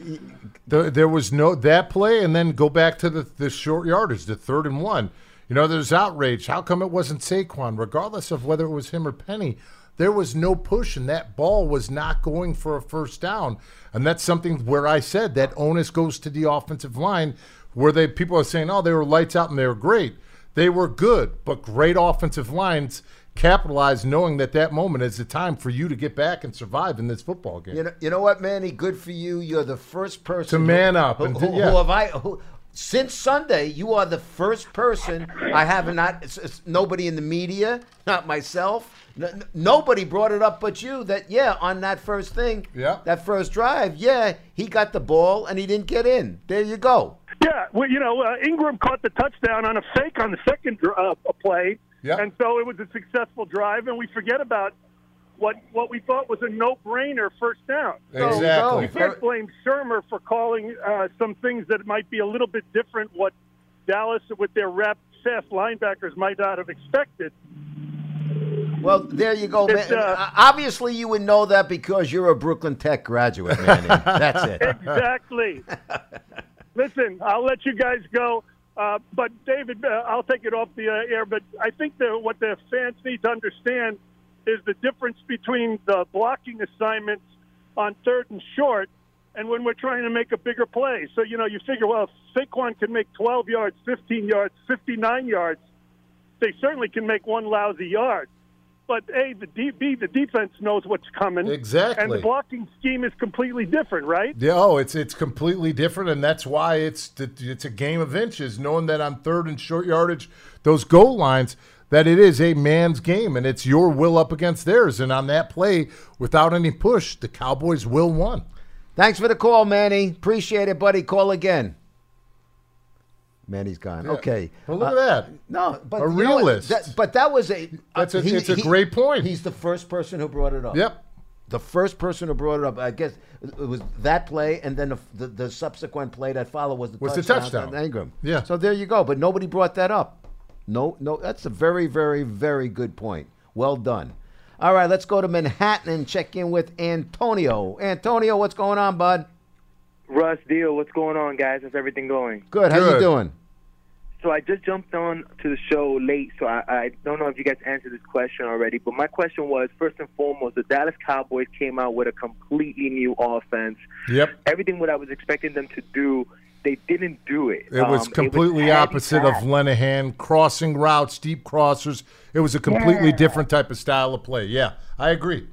There, there was no that play, and then go back to the, the short yardage, the third and one. You know, there's outrage. How come it wasn't Saquon? Regardless of whether it was him or Penny, there was no push, and that ball was not going for a first down. And that's something where I said that onus goes to the offensive line, where they people are saying, "Oh, they were lights out and they were great." They were good, but great offensive lines capitalized, knowing that that moment is the time for you to get back and survive in this football game. You know, you know what, Manny? Good for you. You're the first person To man up Who, and to- yeah. who have I? Who, since Sunday, you are the first person I have not. It's, it's nobody in the media, not myself. N- n- nobody brought it up but you. That yeah, on that first thing, Yeah. that first drive, yeah, he got the ball and he didn't get in. There you go. Yeah, well, you know, uh, Engram caught the touchdown on a fake on the second uh, play, Yeah. and so it was a successful drive, and we forget about what what we thought was a no-brainer first down. So Exactly. you can't blame Shurmur for calling uh, some things that might be a little bit different what Dallas with their rep fast linebackers might not have expected. Well, there you go, man. Uh, Obviously, you would know that because you're a Brooklyn Tech graduate, Manny. That's it. Exactly. Listen, I'll let you guys go. Uh, but David, uh, I'll take it off the uh, air. But I think that what the fans need to understand is the difference between the blocking assignments on third and short, and when we're trying to make a bigger play. So you know, you figure, well, if Saquon can make 12 yards, 15 yards, 59 yards, they certainly can make one lousy yard. But A, the D, B, the defense knows what's coming. Exactly. And the blocking scheme is completely different, right? Yeah, oh, it's it's completely different, and that's why it's it's a game of inches. Knowing that on third and short yardage, those goal lines, that it is a man's game, and it's your will up against theirs. And on that play, without any push, the Cowboys will won. Thanks for the call, Manny. Appreciate it, buddy. Call again. Manny's gone. Okay. Well, look Uh, at that. No, but A you know realist. That- but that was a. That's a- it's a great point. He's the first person who brought it up. Yep. The first person who brought it up. I guess it was that play, and then the, the, the subsequent play that followed was the Was the touchdown. touchdown. Engram. Yeah. So there you go. But nobody brought that up. No, no. That's a very, very, very good point. Well done. All right, let's go to Manhattan and check in with Antonio. Antonio, what's going on, bud? Russ, Diehl, what's going on, guys? How's everything going? Good. How you doing? So I just jumped on to the show late, so I, I don't know if you guys answered this question already. But my question was, first and foremost, the Dallas Cowboys came out with a completely new offense. Yep. Everything what I was expecting them to do, they didn't do it. It was Um, completely patty opposite pass. of Linehan, crossing routes, deep crossers. It was a completely Yeah. different type of style of play. Yeah, I agree.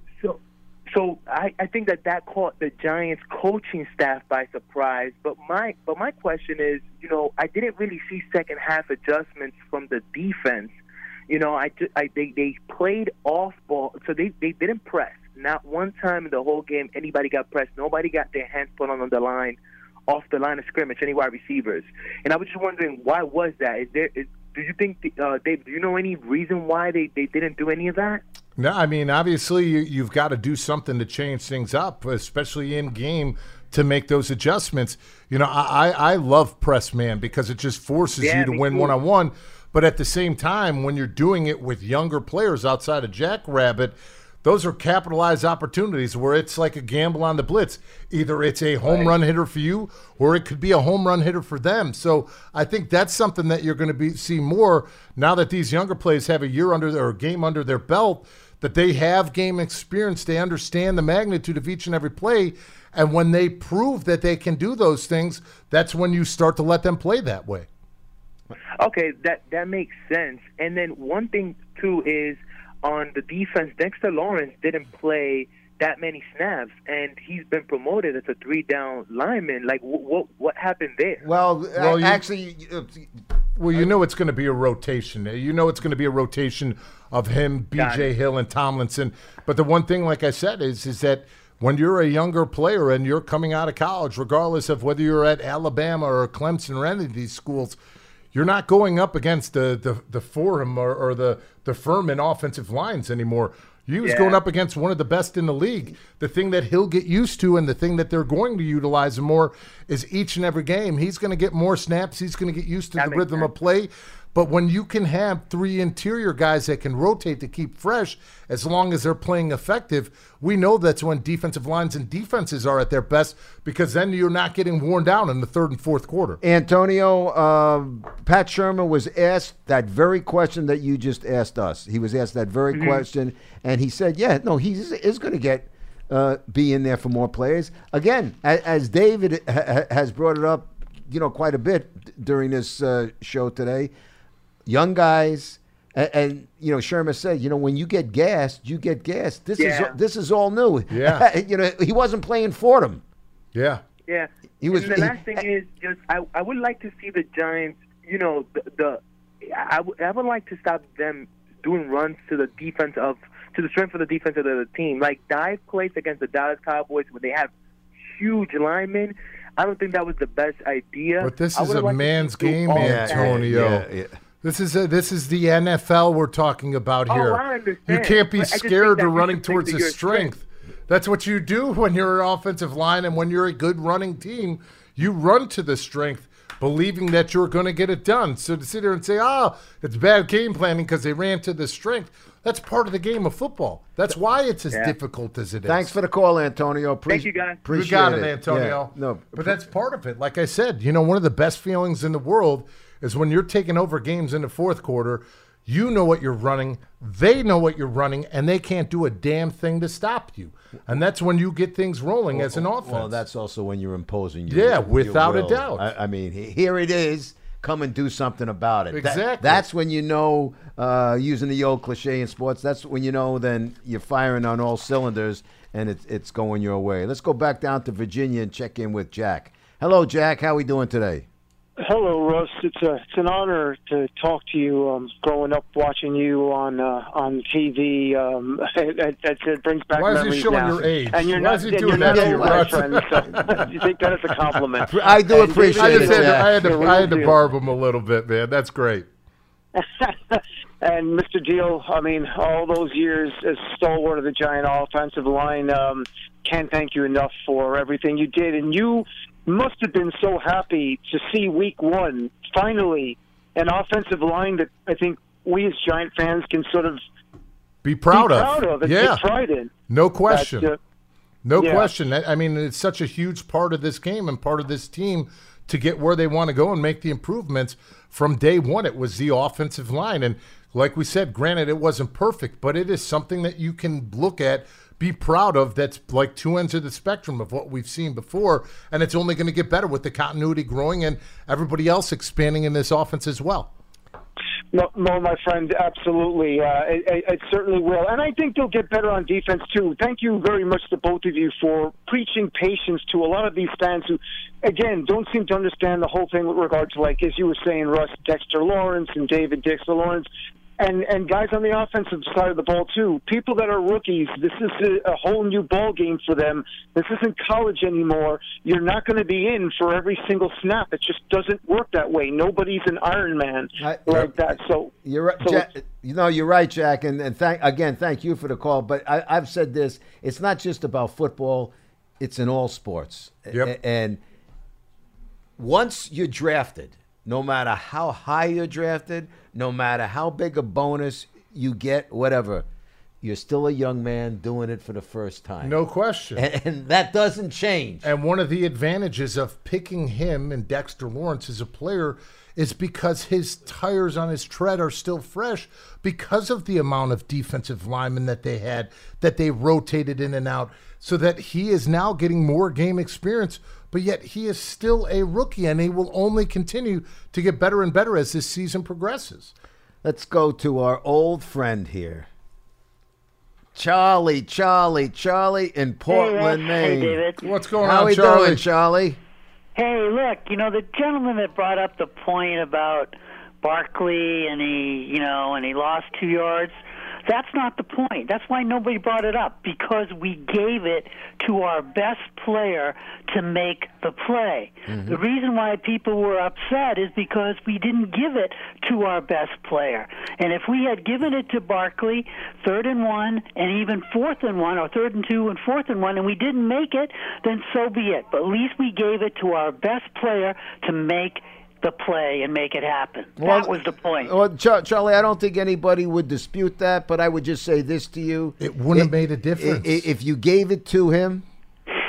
So, I, I think that that caught the Giants coaching staff by surprise. But my but my question is, you know, I didn't really see second half adjustments from the defense. You know, I, I they they played off ball, so they they didn't press. Not one time in the whole game anybody got pressed. Nobody got their hands put on the line, off the line of scrimmage. Any wide receivers. And I was just wondering why was that? Is there? Is, do you think, uh, Dave? Do you know any reason why they, they didn't do any of that? No, I mean, obviously, you, you've got to do something to change things up, especially in game to make those adjustments. You know, I, I love press man because it just forces Yeah, you to win one on one. But at the same time, when you're doing it with younger players outside of Jackrabbit, those are capitalized opportunities where it's like a gamble on the blitz. Either it's a home run hitter for you, or it could be a home run hitter for them. So I think that's something that you're going to be see more now that these younger players have a year under their or a game under their belt. That they have game experience, they understand the magnitude of each and every play, and when they prove that they can do those things, that's when you start to let them play that way. Okay, that that makes sense. And then one thing too is on the defense, Dexter Lawrence didn't play that many snaps, and he's been promoted as a three down lineman. Like, what what, what happened there? Well, Well, you- actually, Well, you know it's going to be a rotation. You know it's going to be a rotation of him, B.J. Hill, and Tomlinson. But the one thing, like I said, is is that when you're a younger player and you're coming out of college, regardless of whether you're at Alabama or Clemson or any of these schools, you're not going up against the the, the Forum or, or the the Furman offensive lines anymore. He was Yeah. going up against one of the best in the league. The thing that he'll get used to and the thing that they're going to utilize more is each and every game. He's going to get more snaps. He's going to get used to That the rhythm of play. But when you can have three interior guys that can rotate to keep fresh, as long as they're playing effective, we know that's when defensive lines and defenses are at their best because then you're not getting worn down in the third and fourth quarter. Antonio, uh, Pat Shurmur was asked that very question that you just asked us. He was asked that very Mm-hmm. question, and he said, "Yeah, no, he is, is going to get uh, be in there for more players." Again, as, as David ha- ha- has brought it up, you know, quite a bit d- during this uh, show today. Young guys, and, and you know, Shurmur said, you know, when you get gassed, you get gassed. This Yeah. is this is all new. Yeah. you know, he wasn't playing for them. Yeah. Yeah. He was- And the he- last thing is just I I would like to see the Giants. You know the, the I, would- I would like to stop them doing runs to the defense of to the strength of the defense of the team, like dive plays against the Dallas Cowboys when they have huge linemen. I don't think that was the best idea. But this I is a liked man's game. Antonio. Yeah, yeah. This is a, this is the NFL we're talking about Oh, here. I understand. You can't be But I just think scared that to running towards that the your strength. That's what you do when you're an offensive line and when you're a good running team. You run to the strength, believing that you're going to get it done. So to sit there and say, "Oh, it's bad game planning because they ran to the strength," that's part of the game of football. That's why it's as Yeah. difficult as it is. Thanks for the call, Antonio. Pre- Thank you, guys. You Appreciate got it, it, Antonio. Yeah, no, but that's part of it. Like I said, you know, one of the best feelings in the world is when you're taking over games in the fourth quarter. You know what you're running, they know what you're running, and they can't do a damn thing to stop you. And that's when you get things rolling as an offense. Well, that's also when you're imposing. Your, Yeah, your without a doubt. I, I mean, here it is. Come and do something about it. That- Exactly. that's when you know, uh, using the old cliche in sports. That's when you know. Then you're firing on all cylinders, and it's it's going your way. Let's go back down to Virginia and check in with Jack. Hello, Jack. How are we doing today? Hello, Russ. It's a it's an honor to talk to you. Um, growing up watching you on uh, on TV, um, that, that, that brings back Why is he showing now. your age? And you're Why not is he doing that to you, Russ? friend. So you think that is a compliment. I do And appreciate I it, just had to, I had to, I had to barb him a little bit, man. That's great. and Mr. Diehl, I mean, all those years as stalwart of the Giant offensive line, um, can't thank you enough for everything you did. And you must have been so happy to see Week One finally an offensive line that I think we as Giant fans can sort of Be proud be of. proud of yeah, pride in. no question. That, uh, No Yeah. question. I mean, it's such a huge part of this game and part of this team to get where they want to go and make the improvements from day one. It was the offensive line. And like we said, granted, it wasn't perfect, but it is something that you can look at, be proud of. That's like two ends of the spectrum of what we've seen before. And it's only going to get better with the continuity growing and everybody else expanding in this offense as well. No, no, my friend, absolutely. Uh, it, it, certainly will. And I think they'll get better on defense, too. Thank you very much to both of you for preaching patience to a lot of these fans who, again, don't seem to understand the whole thing with regard to, like, as you were saying, Russ, Dexter Lawrence and David Dexter Lawrence and and guys on the offensive side of the ball too. People that are rookies, this is a, a whole new ball game for them. This isn't college anymore. You're not going to be in for every single snap. It just doesn't work that way. Nobody's an Iron Man I- like that. So You're right, so Jack, you know, you're right, Jack, and, and thank again, thank you for the call. But I, I've said this: it's not just about football; it's in all sports. Yep. A- And once you're drafted, no matter how high you're drafted, no matter how big a bonus you get, whatever, you're still a young man doing it for the first time. No question. and, and that doesn't change. And one of the advantages of picking him and Dexter Lawrence as a player is because his tires on his tread are still fresh because of the amount of defensive linemen that they had that they rotated in and out so that he is now getting more game experience but yet he is still a rookie and he will only continue to get better and better as this season progresses. Let's go to our old friend here. Charlie, Charlie, Charlie in Portland, Hey, Maine. David. What's going How on, we Charlie? doing, Charlie? Hey, look, you know the gentleman that brought up the point about Barkley and he, you know, and he lost two yards. That's not the point. That's why nobody brought it up because we gave it to our best player to make the play. Mm-hmm. The reason why people were upset is because we didn't give it to our best player. And if we had given it to Barkley, third and one, and even fourth and one, or third and two and fourth and one, and we didn't make it, then so be it. But at least we gave it to our best player to make the play and make it happen. that was the point. Well, Char- Charlie, I don't think anybody would dispute that, but I would just say this to you: It wouldn't have made a difference. i- i- if you gave it to him.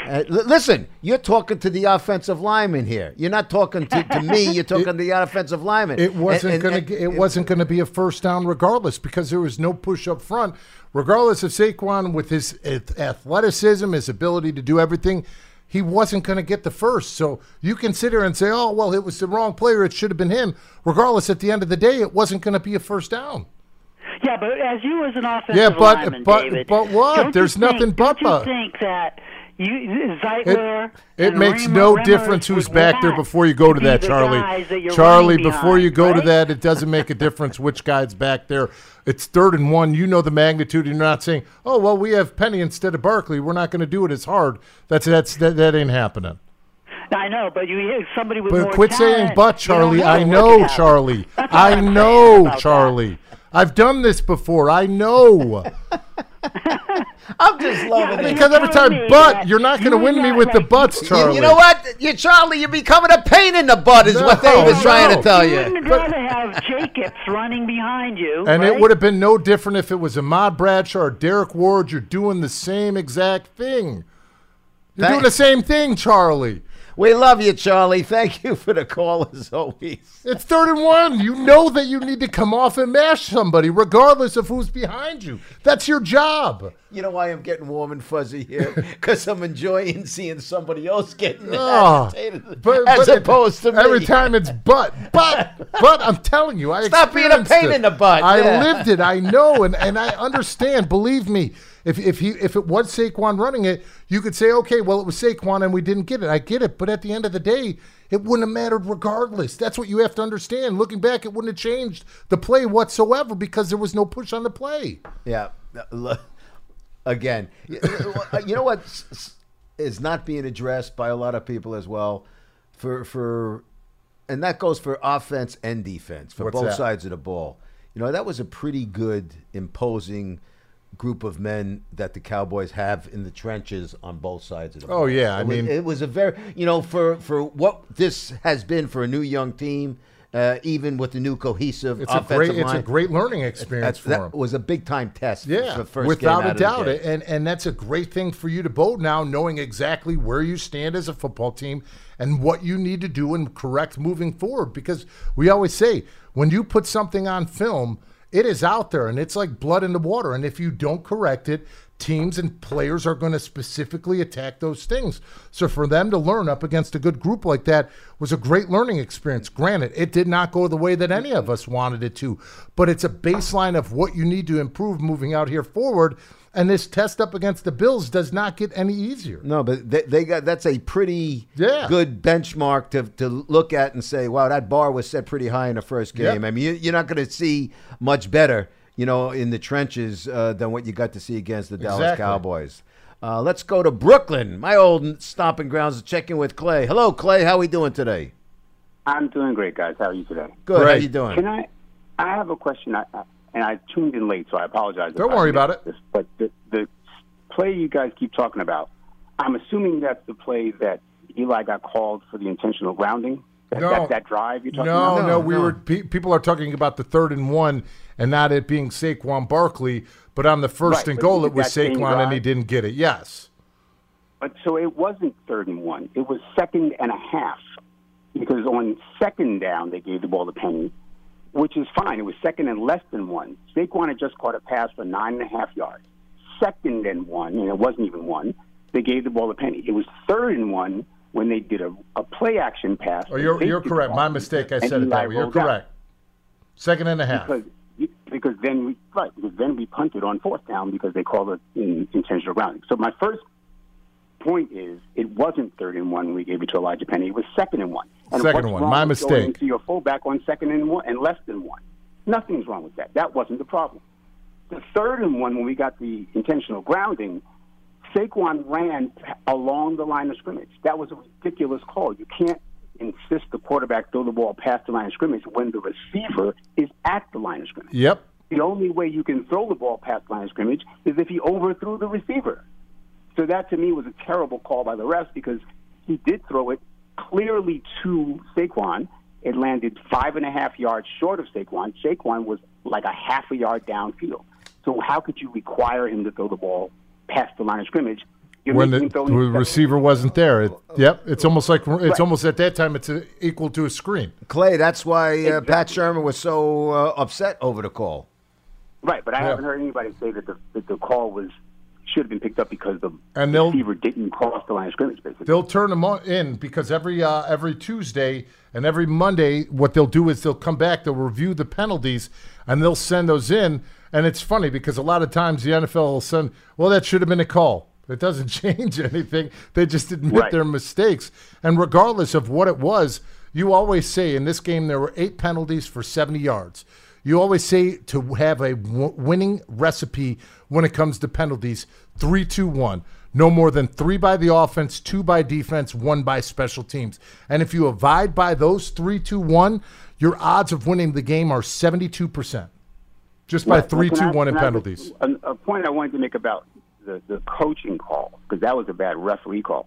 Uh, li- listen, you're talking to the offensive lineman here. You're not talking to, to me. You're talking to the offensive lineman. It wasn't And- and- going to. and- It wasn't going to be a first down, regardless, because there was no push up front. Regardless of Saquon with his athleticism, his ability to do everything, he wasn't going to get the first. So you can sit here and say, "Oh, well, it was the wrong player. It should have been him." Regardless, at the end of the day, it wasn't going to be a first down. Yeah, but as you as an offensive Yeah, but- lineman, but- David, but what? There's think- nothing but Don't you think that you Zeitler? It and makes Rimmer- no difference who's back there before you go to that, Charlie. that Charlie, before you go to that, it doesn't make a difference which guy's back there. It's third and one. You know the magnitude. You're not saying, "Oh, well, we have Penny instead of Barkley. We're not going to do it as hard." That's that's that, that ain't happening. I know, but you hear somebody with But more quit talent, saying "but," you Charlie. know I know. Charlie. I know, about that. Charlie. I've done this before. I know. I'm just loving it. because every time, but you're not going to win me with the butts, Charlie. You, know what? You Charlie, you're becoming a pain in the butt, is what No, Dave is trying to tell You you. wouldn't rather have Jacobs running behind you, And right? it would have been no different if it was Ahmad Bradshaw or Derrick Ward. You're doing the same exact thing. You're doing the same thing, Charlie. We love you, Charlie. Thank you for the call as always. It's third and one. You know that you need to come off and mash somebody, regardless of who's behind you. That's your job. You know why I'm getting warm and fuzzy here? Because I'm enjoying seeing somebody else getting Oh, agitated but- as but opposed to me. Every time it's but, but, but. I'm telling you, I Stop being a pain it. in the butt, I yeah. lived it. I know, and, and I understand. Believe me, if if he if it was Saquon running it, you could say, okay, well, it was Saquon and we didn't get it. I get it, but at the end of the day, it wouldn't have mattered regardless. That's what you have to understand. Looking back, it wouldn't have changed the play whatsoever because there was no push on the play. Yeah. Again, uh, you know what is not being addressed by a lot of people as well, for for, and that goes for offense and defense for What's both that? sides of the ball. You know that was a pretty good, imposing group of men that the Cowboys have in the trenches on both sides of the Oh, ball. yeah, I It was- mean- it was a very you know for for what this has been for a new young team. Uh, even with the new cohesive It's a offensive great, it's line, a great learning experience that's- for that him. was a big time test. Yeah, for the first without game a out of the doubt, and and that's a great thing for you to both now, knowing exactly where you stand as a football team and what you need to do and correct moving forward. Because we always say when you put something on film, it is out there and it's like blood in the water, and if you don't correct it. teams and players are going to specifically attack those things. So for them to learn up against a good group like that was a great learning experience. Granted, it did not go the way that any of us wanted it to, but it's a baseline of what you need to improve moving out here forward. And this test up against the Bills does not get any easier. No, but they, they got that's a pretty Yeah. good benchmark to, to look at and say, wow, that bar was set pretty high in the first Yep. game. I mean, you, you're not going to see much better, you know, in the trenches uh, than what you got to see against the Dallas Exactly. Cowboys. Uh, let's go to Brooklyn, my old stomping grounds. to Check in with Clay. Hello, Clay. How are we doing today? I'm doing great, guys. How are you today? Good. How are you doing? Can I? I have a question, I, I- and I tuned in late, so I apologize. Don't worry about it. This, but the, the play you guys keep talking about, I'm assuming that's the play that Eli got called for the intentional grounding. That, No. that, that drive you're talking No, about? no, no, we were pe- people are talking about the third and one and not it being Saquon Barkley, but on the first Right, and goal it was that Saquon and he didn't get it. Yes. But so it wasn't third and one. It was second and a half because on second down they gave the ball to Penny, which is fine. It was second and less than one. Saquon had just caught a pass for nine and a half yards. Second and one, and it wasn't even one. They gave the ball to Penny. It was third and one when they did a, a play action pass. Oh, you're you're correct. My mistake. I said it that way. You're rolled out. correct. Second and a half. Because because then we right because then we punted on fourth down because they called it in, intentional grounding. So my first point is it wasn't third and one when we gave it to Elijah Penny. It was second and one. And Second what's one. My mistake. Into your fullback on second and one and less than one. Nothing's wrong with that. That wasn't the problem. The third and one when we got the intentional grounding, Saquon ran along the line of scrimmage. That was a ridiculous call. You can't insist the quarterback throw the ball past the line of scrimmage when the receiver is at the line of scrimmage. Yep. The only way you can throw the ball past line of scrimmage is if he overthrew the receiver. So that to me was a terrible call by the refs because he did throw it clearly to Saquon. It landed five and a half yards short of Saquon. Saquon was like a half a yard downfield. So how could you require him to throw the ball past the line of scrimmage? You're when the, making him throw the receiver wasn't there. It, yep. It's almost like it's Right. almost at that time it's a, equal to a screen. Clay, that's why uh, Pat Shurmur was so uh, upset over the call. Right, but I Yeah. haven't heard anybody say that the that the call was should have been picked up because the And they'll- receiver didn't cross the line of scrimmage. Basically, They'll turn them on in because every uh, every Tuesday and every Monday, what they'll do is they'll come back, they'll review the penalties, and they'll send those in. And it's funny because a lot of times the NFL will send, well, that should have been a call. It doesn't change anything. They just admit Right. their mistakes. And regardless of what it was, you always say in this game there were eight penalties for 70 yards. You always say to have a w- winning recipe when it comes to penalties three, two, one. No more than three by the offense, two by defense, one by special teams. And if you abide by those three, two, one, your odds of winning the game are 72%. Just by Right. three, two, I, one in penalties. A, a point I wanted to make about the, the coaching call because that was a bad referee call.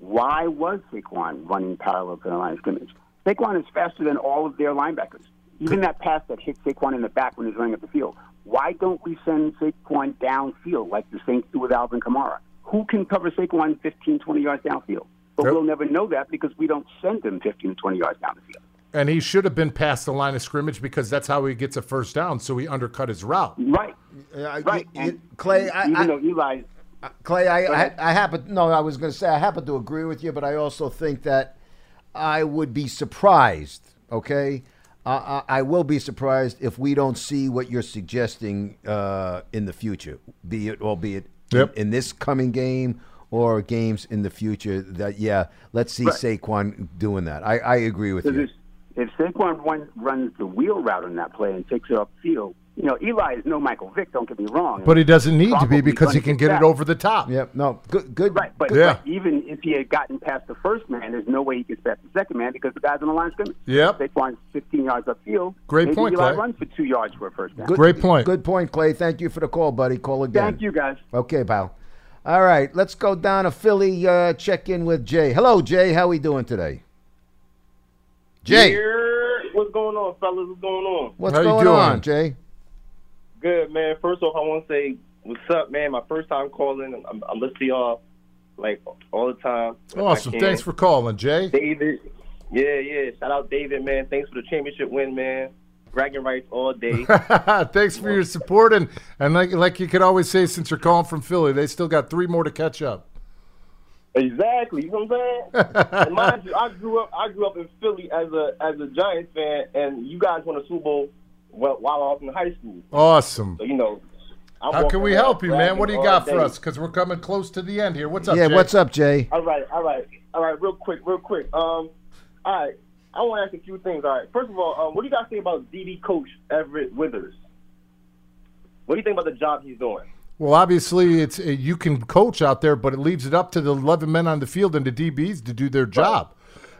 Why was Saquon running parallel to the line of scrimmage? Saquon is faster than all of their linebackers. Even that pass that hit Saquon in the back when he's running up the field. Why don't we send Saquon downfield like the Saints do with Alvin Kamara? Who can cover Saquon 15, 20 yards downfield? But Yep. we'll never know that because we don't send him 15 to 20 yards down the field. And he should have been past the line of scrimmage because that's how he gets a first down. So he undercut his route. Right. right. Clay, I, even I, though Eli Clay, I, I. I happen. No, I was going to say I happen to agree with you, but I also think that I would be surprised. Okay, uh, I I will be surprised if we don't see what you're suggesting uh, in the future, be it albeit Yep. in, in this coming game or games in the future. That yeah, let's see Right. Saquon doing that. I, I agree with Because you. if, if Saquon run, runs the wheel route on that play and takes it upfield, you know, Eli is no Michael Vick. Don't get me wrong. But he doesn't need to be because he can get it over the top. Yep. No. Good. Good. Right, but, Yeah. but even if he had gotten past the first man, there's no way he gets past the second man because the guy's on the line of scrimmage. Yep. Saquon's 15 yards upfield. Great Maybe point, Eli Clay. runs for two yards for a first down. Good, Great point. Good point, Clay. Thank you for the call, buddy. Call again. Thank you, guys. Okay, pal. All right, let's go down to Philly. Uh, check in with Jay. Hello, Jay. How are we doing today? Jay, Here, what's going on, fellas? What's going on? what's going on, Jay? Good, man. First off, I want to say what's up, man. My first time calling. I'm, I'm listening to y'all like all the time. Awesome. Thanks for calling, Jay. David. Yeah, yeah. Shout out David, man. Thanks for the championship win, man. bragging rights all day. Thanks for your support, and and like like you could always say, since you're calling from Philly, they still got three more to catch up. Exactly. You know what I'm saying? mind you, I grew up. I grew up in Philly as a as a Giants fan, and you guys won a Super Bowl while, while I was in high school. Awesome. So you know. I'm How can we help you, man? What do you all got for day. us? Because we're coming close to the end here. What's up? yeah, Jay? what's up, Jay? All right, all right, all right. Real quick, real quick. Um, all right. I want to ask a few things. All right. First of all, um, what do you guys think about DB coach Everett Withers? What do you think about the job he's doing? Well, obviously, it's uh, you can coach out there, but it leaves it up to the eleven men on the field and the DBs to do their job,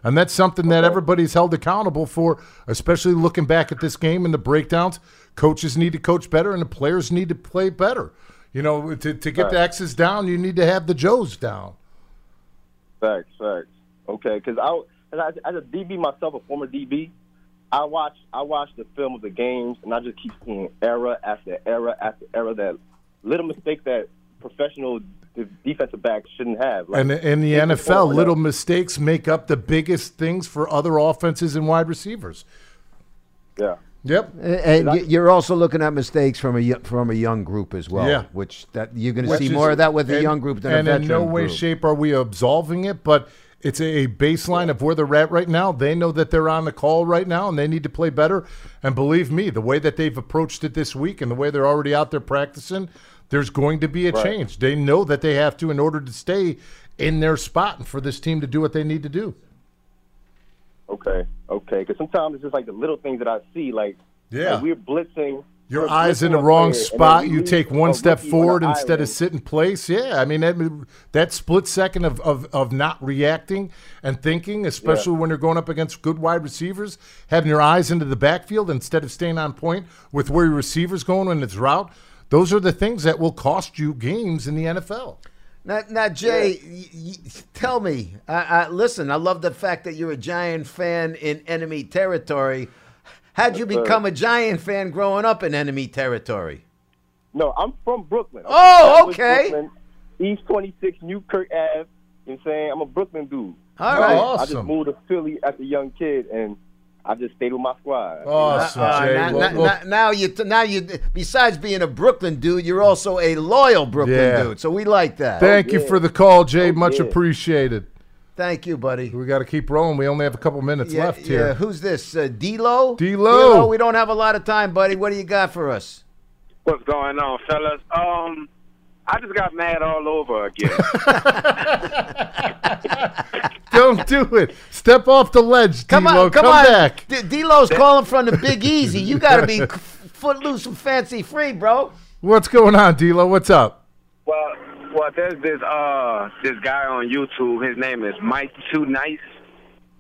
and that's something that everybody's held accountable for. Especially looking back at this game and the breakdowns, coaches need to coach better, and the players need to play better. You know, to, to get the X's down, you need to have the Joes down. Facts, facts. Okay, because I, as a- as a DB myself, a former DB, I watch I watch the film of the games, and I just keep seeing error after error after error that little mistake that professional de- defensive backs shouldn't have. Like, And in the NFL, little now. mistakes make up the biggest things for other offenses and wide receivers. Yeah. Yep. And y- you're also looking at mistakes from a from a young group as well. Yeah. which that you're going to Which see is- more of that with a young group than and a veteran in no way, group. shape are we absolving it, but it's a baseline of where they're at right now. They know that they're on the call right now, and they need to play better. And believe me, the way that they've approached it this week, and the way they're already out there practicing, there's going to be a Right. change. They know that they have to in order to stay in their spot and for this team to do what they need to do. Okay, okay. Because sometimes it's just like the little things that I see, like Yeah. like we're blitzing. Your we're eyes in the wrong player, spot. You take one step on forward instead of island. sit in place. Yeah, I mean that that split second of, of, of not reacting and thinking, especially when you're going up against good wide receivers, having your eyes into the backfield instead of staying on point with where your receiver's going in its route. Those are the things that will cost you games in the NFL. Now, now Jay, y- y- tell me. I, I, listen, I love the fact that you're a Giant fan in enemy territory. How'd you Yes, sir. become a Giant fan growing up in enemy territory? No, I'm from Brooklyn. Oh, I'm Oh, from okay. Brooklyn, East 26, New Newkirk Ave. You know what I'm saying? I'm a Brooklyn dude. All right. Awesome. I just moved to Philly as a young kid, and I just stayed with my squad. Awesome, Uh, Jay. now, Well- now- well- now- now you, now you. Besides being a Brooklyn dude, you're also a loyal Brooklyn Yeah. dude. So we like that. Thank you for the call, Jay. Oh, Much yeah. appreciated. Thank you, buddy. We got to keep rolling. We only have a couple minutes Yeah, left yeah. here. Who's this? Uh, D-Lo? D-Lo. We don't have a lot of time, buddy. What do you got for us? What's going on, fellas? Um, I just got mad all over again. Don't do it. Step off the ledge, Come D-Lo. on, come, Come on. back. D- D-Lo's calling from the Big Easy. You got to be f- footloose and fancy free, bro. What's going on, D-Lo? What's up? well, well, there's this uh this guy on YouTube. His name is Mike Too Nice,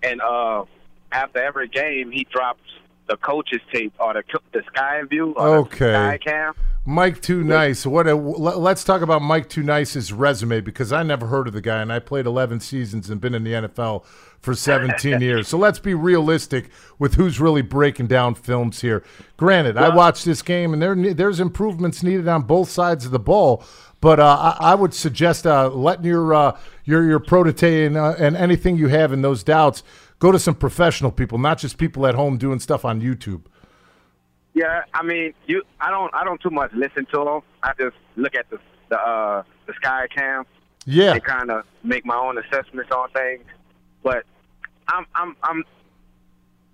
and uh after every game he drops the coach's tape or the the sky view or Okay. the sky cam. Mike Too Nice. What? A, let- let's talk about Mike Too Nice's resume because I never heard of the guy, and I played 11 seasons and been in the NFL for 17 years. So let's be realistic with who's really breaking down films here. Granted, I watched this game, and there there's improvements needed on both sides of the ball. But uh, I, I would suggest uh, letting your uh, your your protege and, uh, and anything you have in those doubts go to some professional people, not just people at home doing stuff on YouTube. Yeah, I mean, you. I don't. I don't too much listen to them. I just look at the the uh the sky cam. Yeah. And kind of make my own assessments on things. But I'm I'm I'm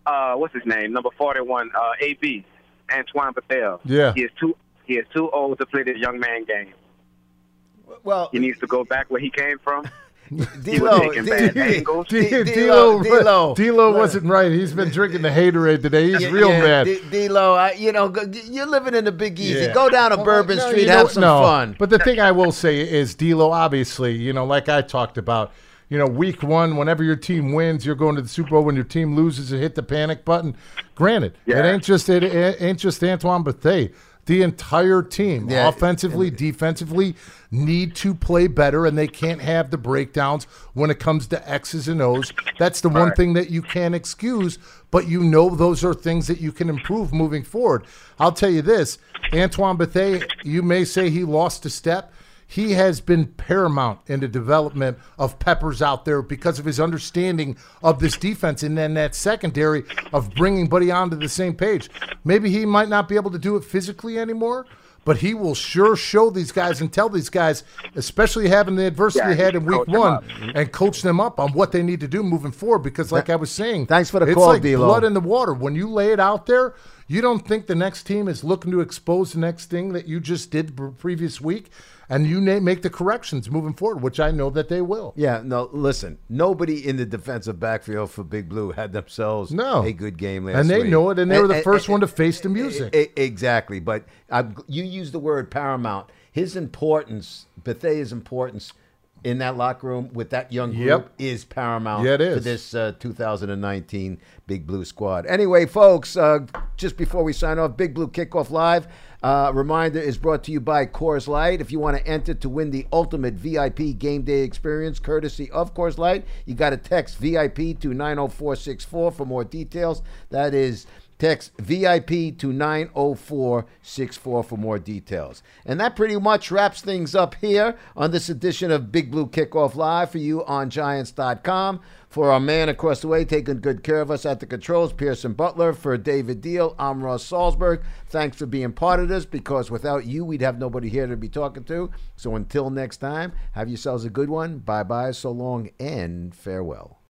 uh what's his name? Number forty one, uh AB, Antoine Bethea. Yeah. He is too he is too old to play this young man game. Well, he needs to go back where he came from. he was D-Lo, taking bad angles. D- D-Lo, D-Lo, D-Lo. wasn't right. He's been drinking the haterade today. He's Yeah, real yeah, mad. D- D-Lo, I, you know, you're living in the Big Easy. Yeah. Go down to Well, Bourbon no, Street, you know have some no. fun. But the thing I will say is, D'Lo, obviously, you know, like I talked about, you know, week one, whenever your team wins, you're going to the Super Bowl. When your team loses, you hit the panic button. Granted, it ain't just it, it ain't just Antoine Bethea. The entire team, Yeah. offensively, defensively, need to play better, and they can't have the breakdowns when it comes to X's and O's. That's the one Right. thing that you can't excuse, but you know those are things that you can improve moving forward. I'll tell you this Antoine Bethea, you may say he lost a step. He has been paramount in the development of Peppers out there because of his understanding of this defense and then that secondary of bringing Buddy onto the same page. Maybe he might not be able to do it physically anymore, but he will sure show these guys and tell these guys, especially having the adversity Yeah, had in week one, mm-hmm. and coach them up on what they need to do moving forward. Because, like I was saying, Thanks for the it's call, like D-Lo. blood in the water. When you lay it out there, you don't think the next team is looking to expose the next thing that you just did the previous week, and you na- make the corrections moving forward, which I know that they will. Yeah, no, listen. Nobody in the defensive backfield for Big Blue had themselves No. a good game last And they week. know it, and they were the first one to face the music. Exactly. But I, you use the word paramount. His importance, Bethea's importance in that locker room with that young group Yep. is paramount Yeah, it is. this uh, 2019 Big Blue squad. Anyway, folks, uh, just before we sign off, Big Blue Kickoff Live. Uh, reminder is brought to you by Coors Light. If you want to enter to win the ultimate VIP game day experience, courtesy of Coors Light, you got to text VIP to 90464 for more details. That is Text VIP to 90464 for more details. And that pretty much wraps things up here on this edition of Big Blue Kickoff Live for you on Giants.com. For our man across the way taking good care of us at the controls, Pearson Butler. For David Diehl, I'm Russ Salzberg. Thanks for being part of this because without you, we'd have nobody here to be talking to. So until next time, have yourselves a good one. Bye bye, so long, and farewell.